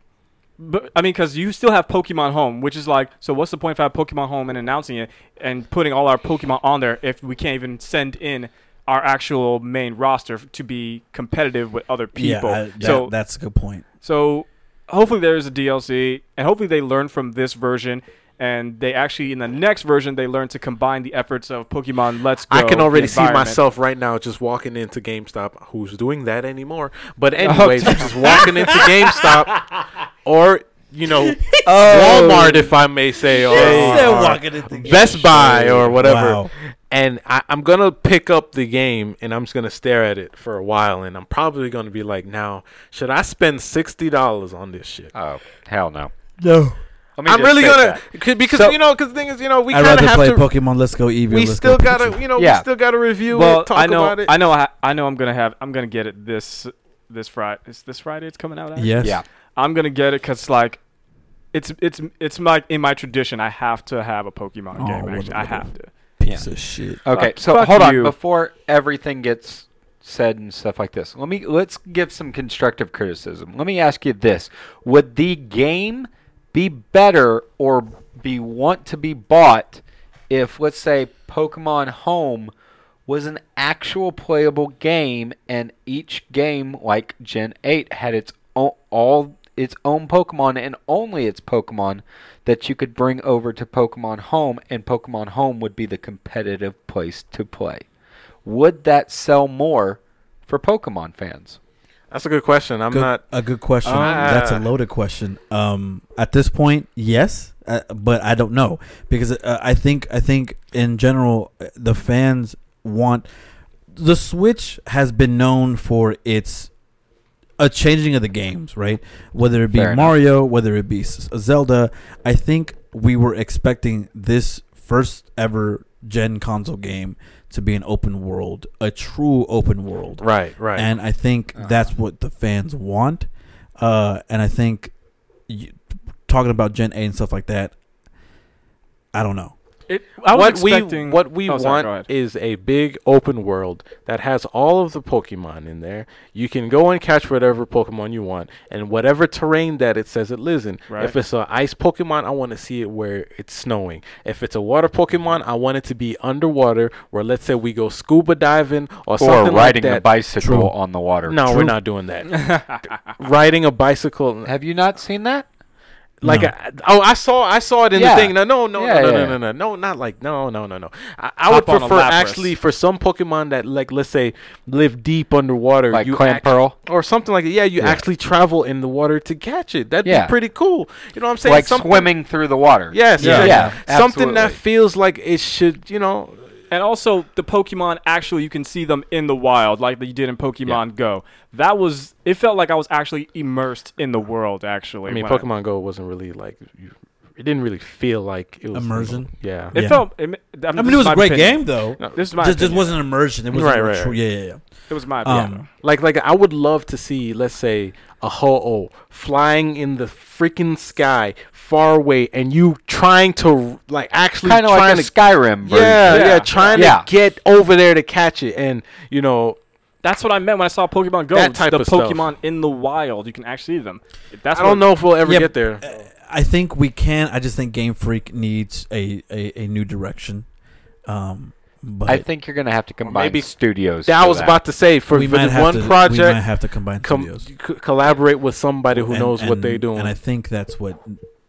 but I mean, because you still have Pokemon Home, which is like, so what's the point of having Pokemon Home and announcing it and putting all our Pokemon on there if we can't even send in our actual main roster to be competitive with other people? yeah, I- that, so, that's a good point. so hopefully there is a DLC, and hopefully they learn from this version. And they actually, in the next version, they learn to combine the efforts of Pokemon Let's Go. I can already see myself right now just walking into GameStop. Who's doing that anymore? But oh, anyways, just walking into GameStop or you know Walmart, if I may say, or, or Best Buy or whatever. Wow. And I, I'm gonna pick up the game and I'm just gonna stare at it for a while, and I'm probably gonna be like, now should I spend sixty dollars on this shit? Oh hell no. No, Let me I'm just really gonna that. c- because So- you know because the thing is you know we I'd kind of rather have play to. Pokemon Let's Go Eevee. we Let's still Go gotta you know Yeah. we still gotta review Well, it, talk I know, about it. I know, I, I know. I'm gonna have. I'm gonna get it this this Friday. Is this Friday? It's coming out. Actually? Yes. Yeah. I'm gonna get it because like, it's it's it's like in my tradition. I have to have a Pokemon Oh, game. what Actually, a- I have to. Piece of shit. Okay, Fuck- so fuck hold on you. before everything gets said and stuff like this. Let me let's give some constructive criticism. Let me ask you this: Would the game be better or be want to be bought if, let's say, Pokemon Home was an actual playable game and each game, like Gen Eight, had its own all its own Pokemon and only its Pokemon that you could bring over to Pokemon Home, and Pokemon Home would be the competitive place to play. Would that sell more for Pokemon fans? That's a good question. I'm Good- not. a good question. Ah. That's a loaded question. Um, at this point, yes, uh, but I don't know because uh, I think I think in general uh, the fans want the Switch has been known for its a changing of the games, right? Whether it be Fair enough. Mario, whether it be Zelda, I think we were expecting this first ever gen console game to be an open world, a true open world. Right, right. And I think Uh-huh. that's what the fans want. Uh, and I think you, talking about Gen Eight and stuff like that, I don't know. It, I was what we what we Oh, sorry, want is a big open world that has all of the Pokemon in there. You can go and catch whatever Pokemon you want, and whatever terrain that it says it lives in. Right. If it's an ice Pokemon, I want to see it where it's snowing. If it's a water Pokemon, I want it to be underwater, where let's say we go scuba diving or, something. Or something riding like a bicycle True. on the water? no, we're not doing that. riding a bicycle, Have you not seen that? Like No. I, oh, I saw I saw it in Yeah. the thing. No, no, no, Yeah, no, no, yeah, no, yeah. no, no, no, not like no, no, no, no. I, I would prefer actually for some Pokemon that like let's say live deep underwater, Like you Clam act- Pearl? or something like that. Yeah, you Yeah. actually travel in the water to catch it. That'd Yeah. be pretty cool. You know what I'm saying? Like Something- swimming through the water. Yes, Yeah. yeah, Yeah, Something that feels like it should. You know, And also, the Pokemon actually, you can see them in the wild, like you did in Pokemon Go. That was. It felt like I was actually immersed in the world. Actually, I mean, when Pokemon Go wasn't really like. You, it didn't really feel like it was Immersion? Yeah. It Yeah. felt. It, I, I mean, it was a great game though. No, This is my. Just, just wasn't immersion. It was Right, a right, true. right. Yeah, yeah, yeah. It was my opinion. Um, Like like I would love to see, let's say, a ho-oh flying in the freaking sky far away, and you trying to like actually Kind of like trying a to Skyrim version. yeah, yeah Yeah. trying Yeah. to get over there to catch it, and you know That's what I meant when I saw Pokemon Go. That It's type the of stuff. Pokemon in the wild. You can actually see them. That's I don't know if we'll ever Yeah, get there. I think we can. I just think Game Freak needs a, a, a new direction. Um, but I think you're going to have to combine maybe- studios. That I for was about to say for, we for might one to, We might have to combine com- studios. c- collaborate with somebody who And- knows what they're doing. And I think that's what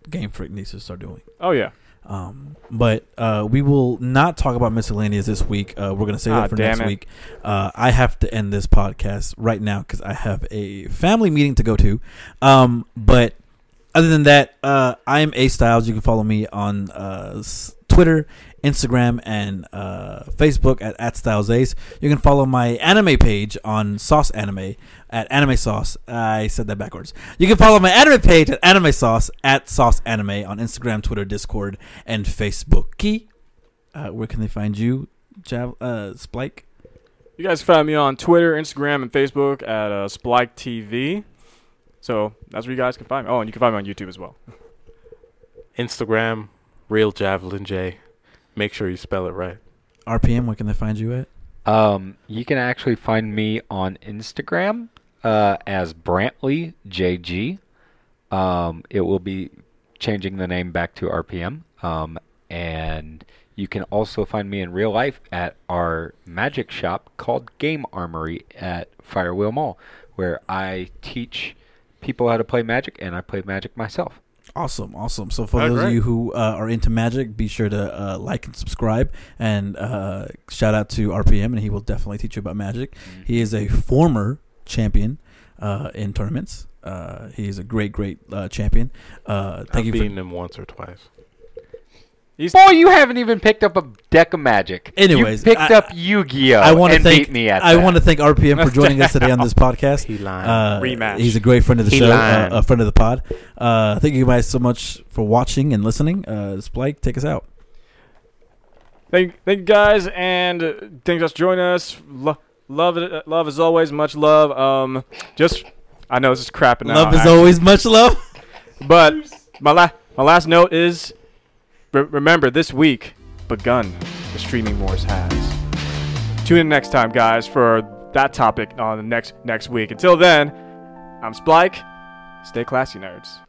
Game Freak needs to start doing. Oh yeah. Um, but uh, we will not talk about miscellaneous this week. Uh, we're going to save Ah, that for next it. week. Uh, I have to end this podcast right now because I have a family meeting to go to. Um, but other than that, uh, I am Ace Styles. You can follow me on uh, s- Twitter, Instagram, and uh, Facebook at, at Styles Ace. You can follow my anime page on Sauce Anime at Anime Sauce. I said that backwards. You can follow my anime page at Anime Sauce at Sauce Anime on Instagram, Twitter, Discord, and Facebook. Key, uh, where can they find you, Jav- uh, Splyke? You guys find me on Twitter, Instagram, and Facebook at uh, Splyke TV. So that's where you guys can find me. Oh, and you can find me on YouTube as well. Instagram, real Javelin J. Make sure you spell it right. RPM, where can they find you at? Um, you can actually find me on Instagram uh, as Brantley JG. Um, it will be changing the name back to RPM. Um, and you can also find me in real life at our magic shop called Game Armory at Firewheel Mall, where I teach people how to play Magic and I play Magic myself. Awesome, awesome. So for those of you who uh, are into Magic, be sure to uh, like and subscribe, and uh, shout out to RPM, and he will definitely teach you about Magic. He is a former champion uh, in tournaments. Uh, he is a great, great uh, champion. Uh, thank I've you for beaten him once or twice. Boy, you haven't even picked up a deck of Magic. Anyways, you picked I- up Yu-Gi-Oh I want to thank beat me at I want to thank RPM for joining us today on this podcast. He lying. Uh, Rematch. He's a great friend of the He show, uh, a friend of the pod. Uh, thank you guys so much for watching and listening. Uh, Splyke, take us out. Thank, thank you guys, and uh, thanks for joining us. Lo- love it, love as always, much love. Um, just I know this is crapping out. love is actually. always much love. But my la- my last note is, re- remember this week begun the streaming wars has. Tune in next time, guys, for that topic on the next next week. Until then, I'm Splyke. Stay classy, nerds.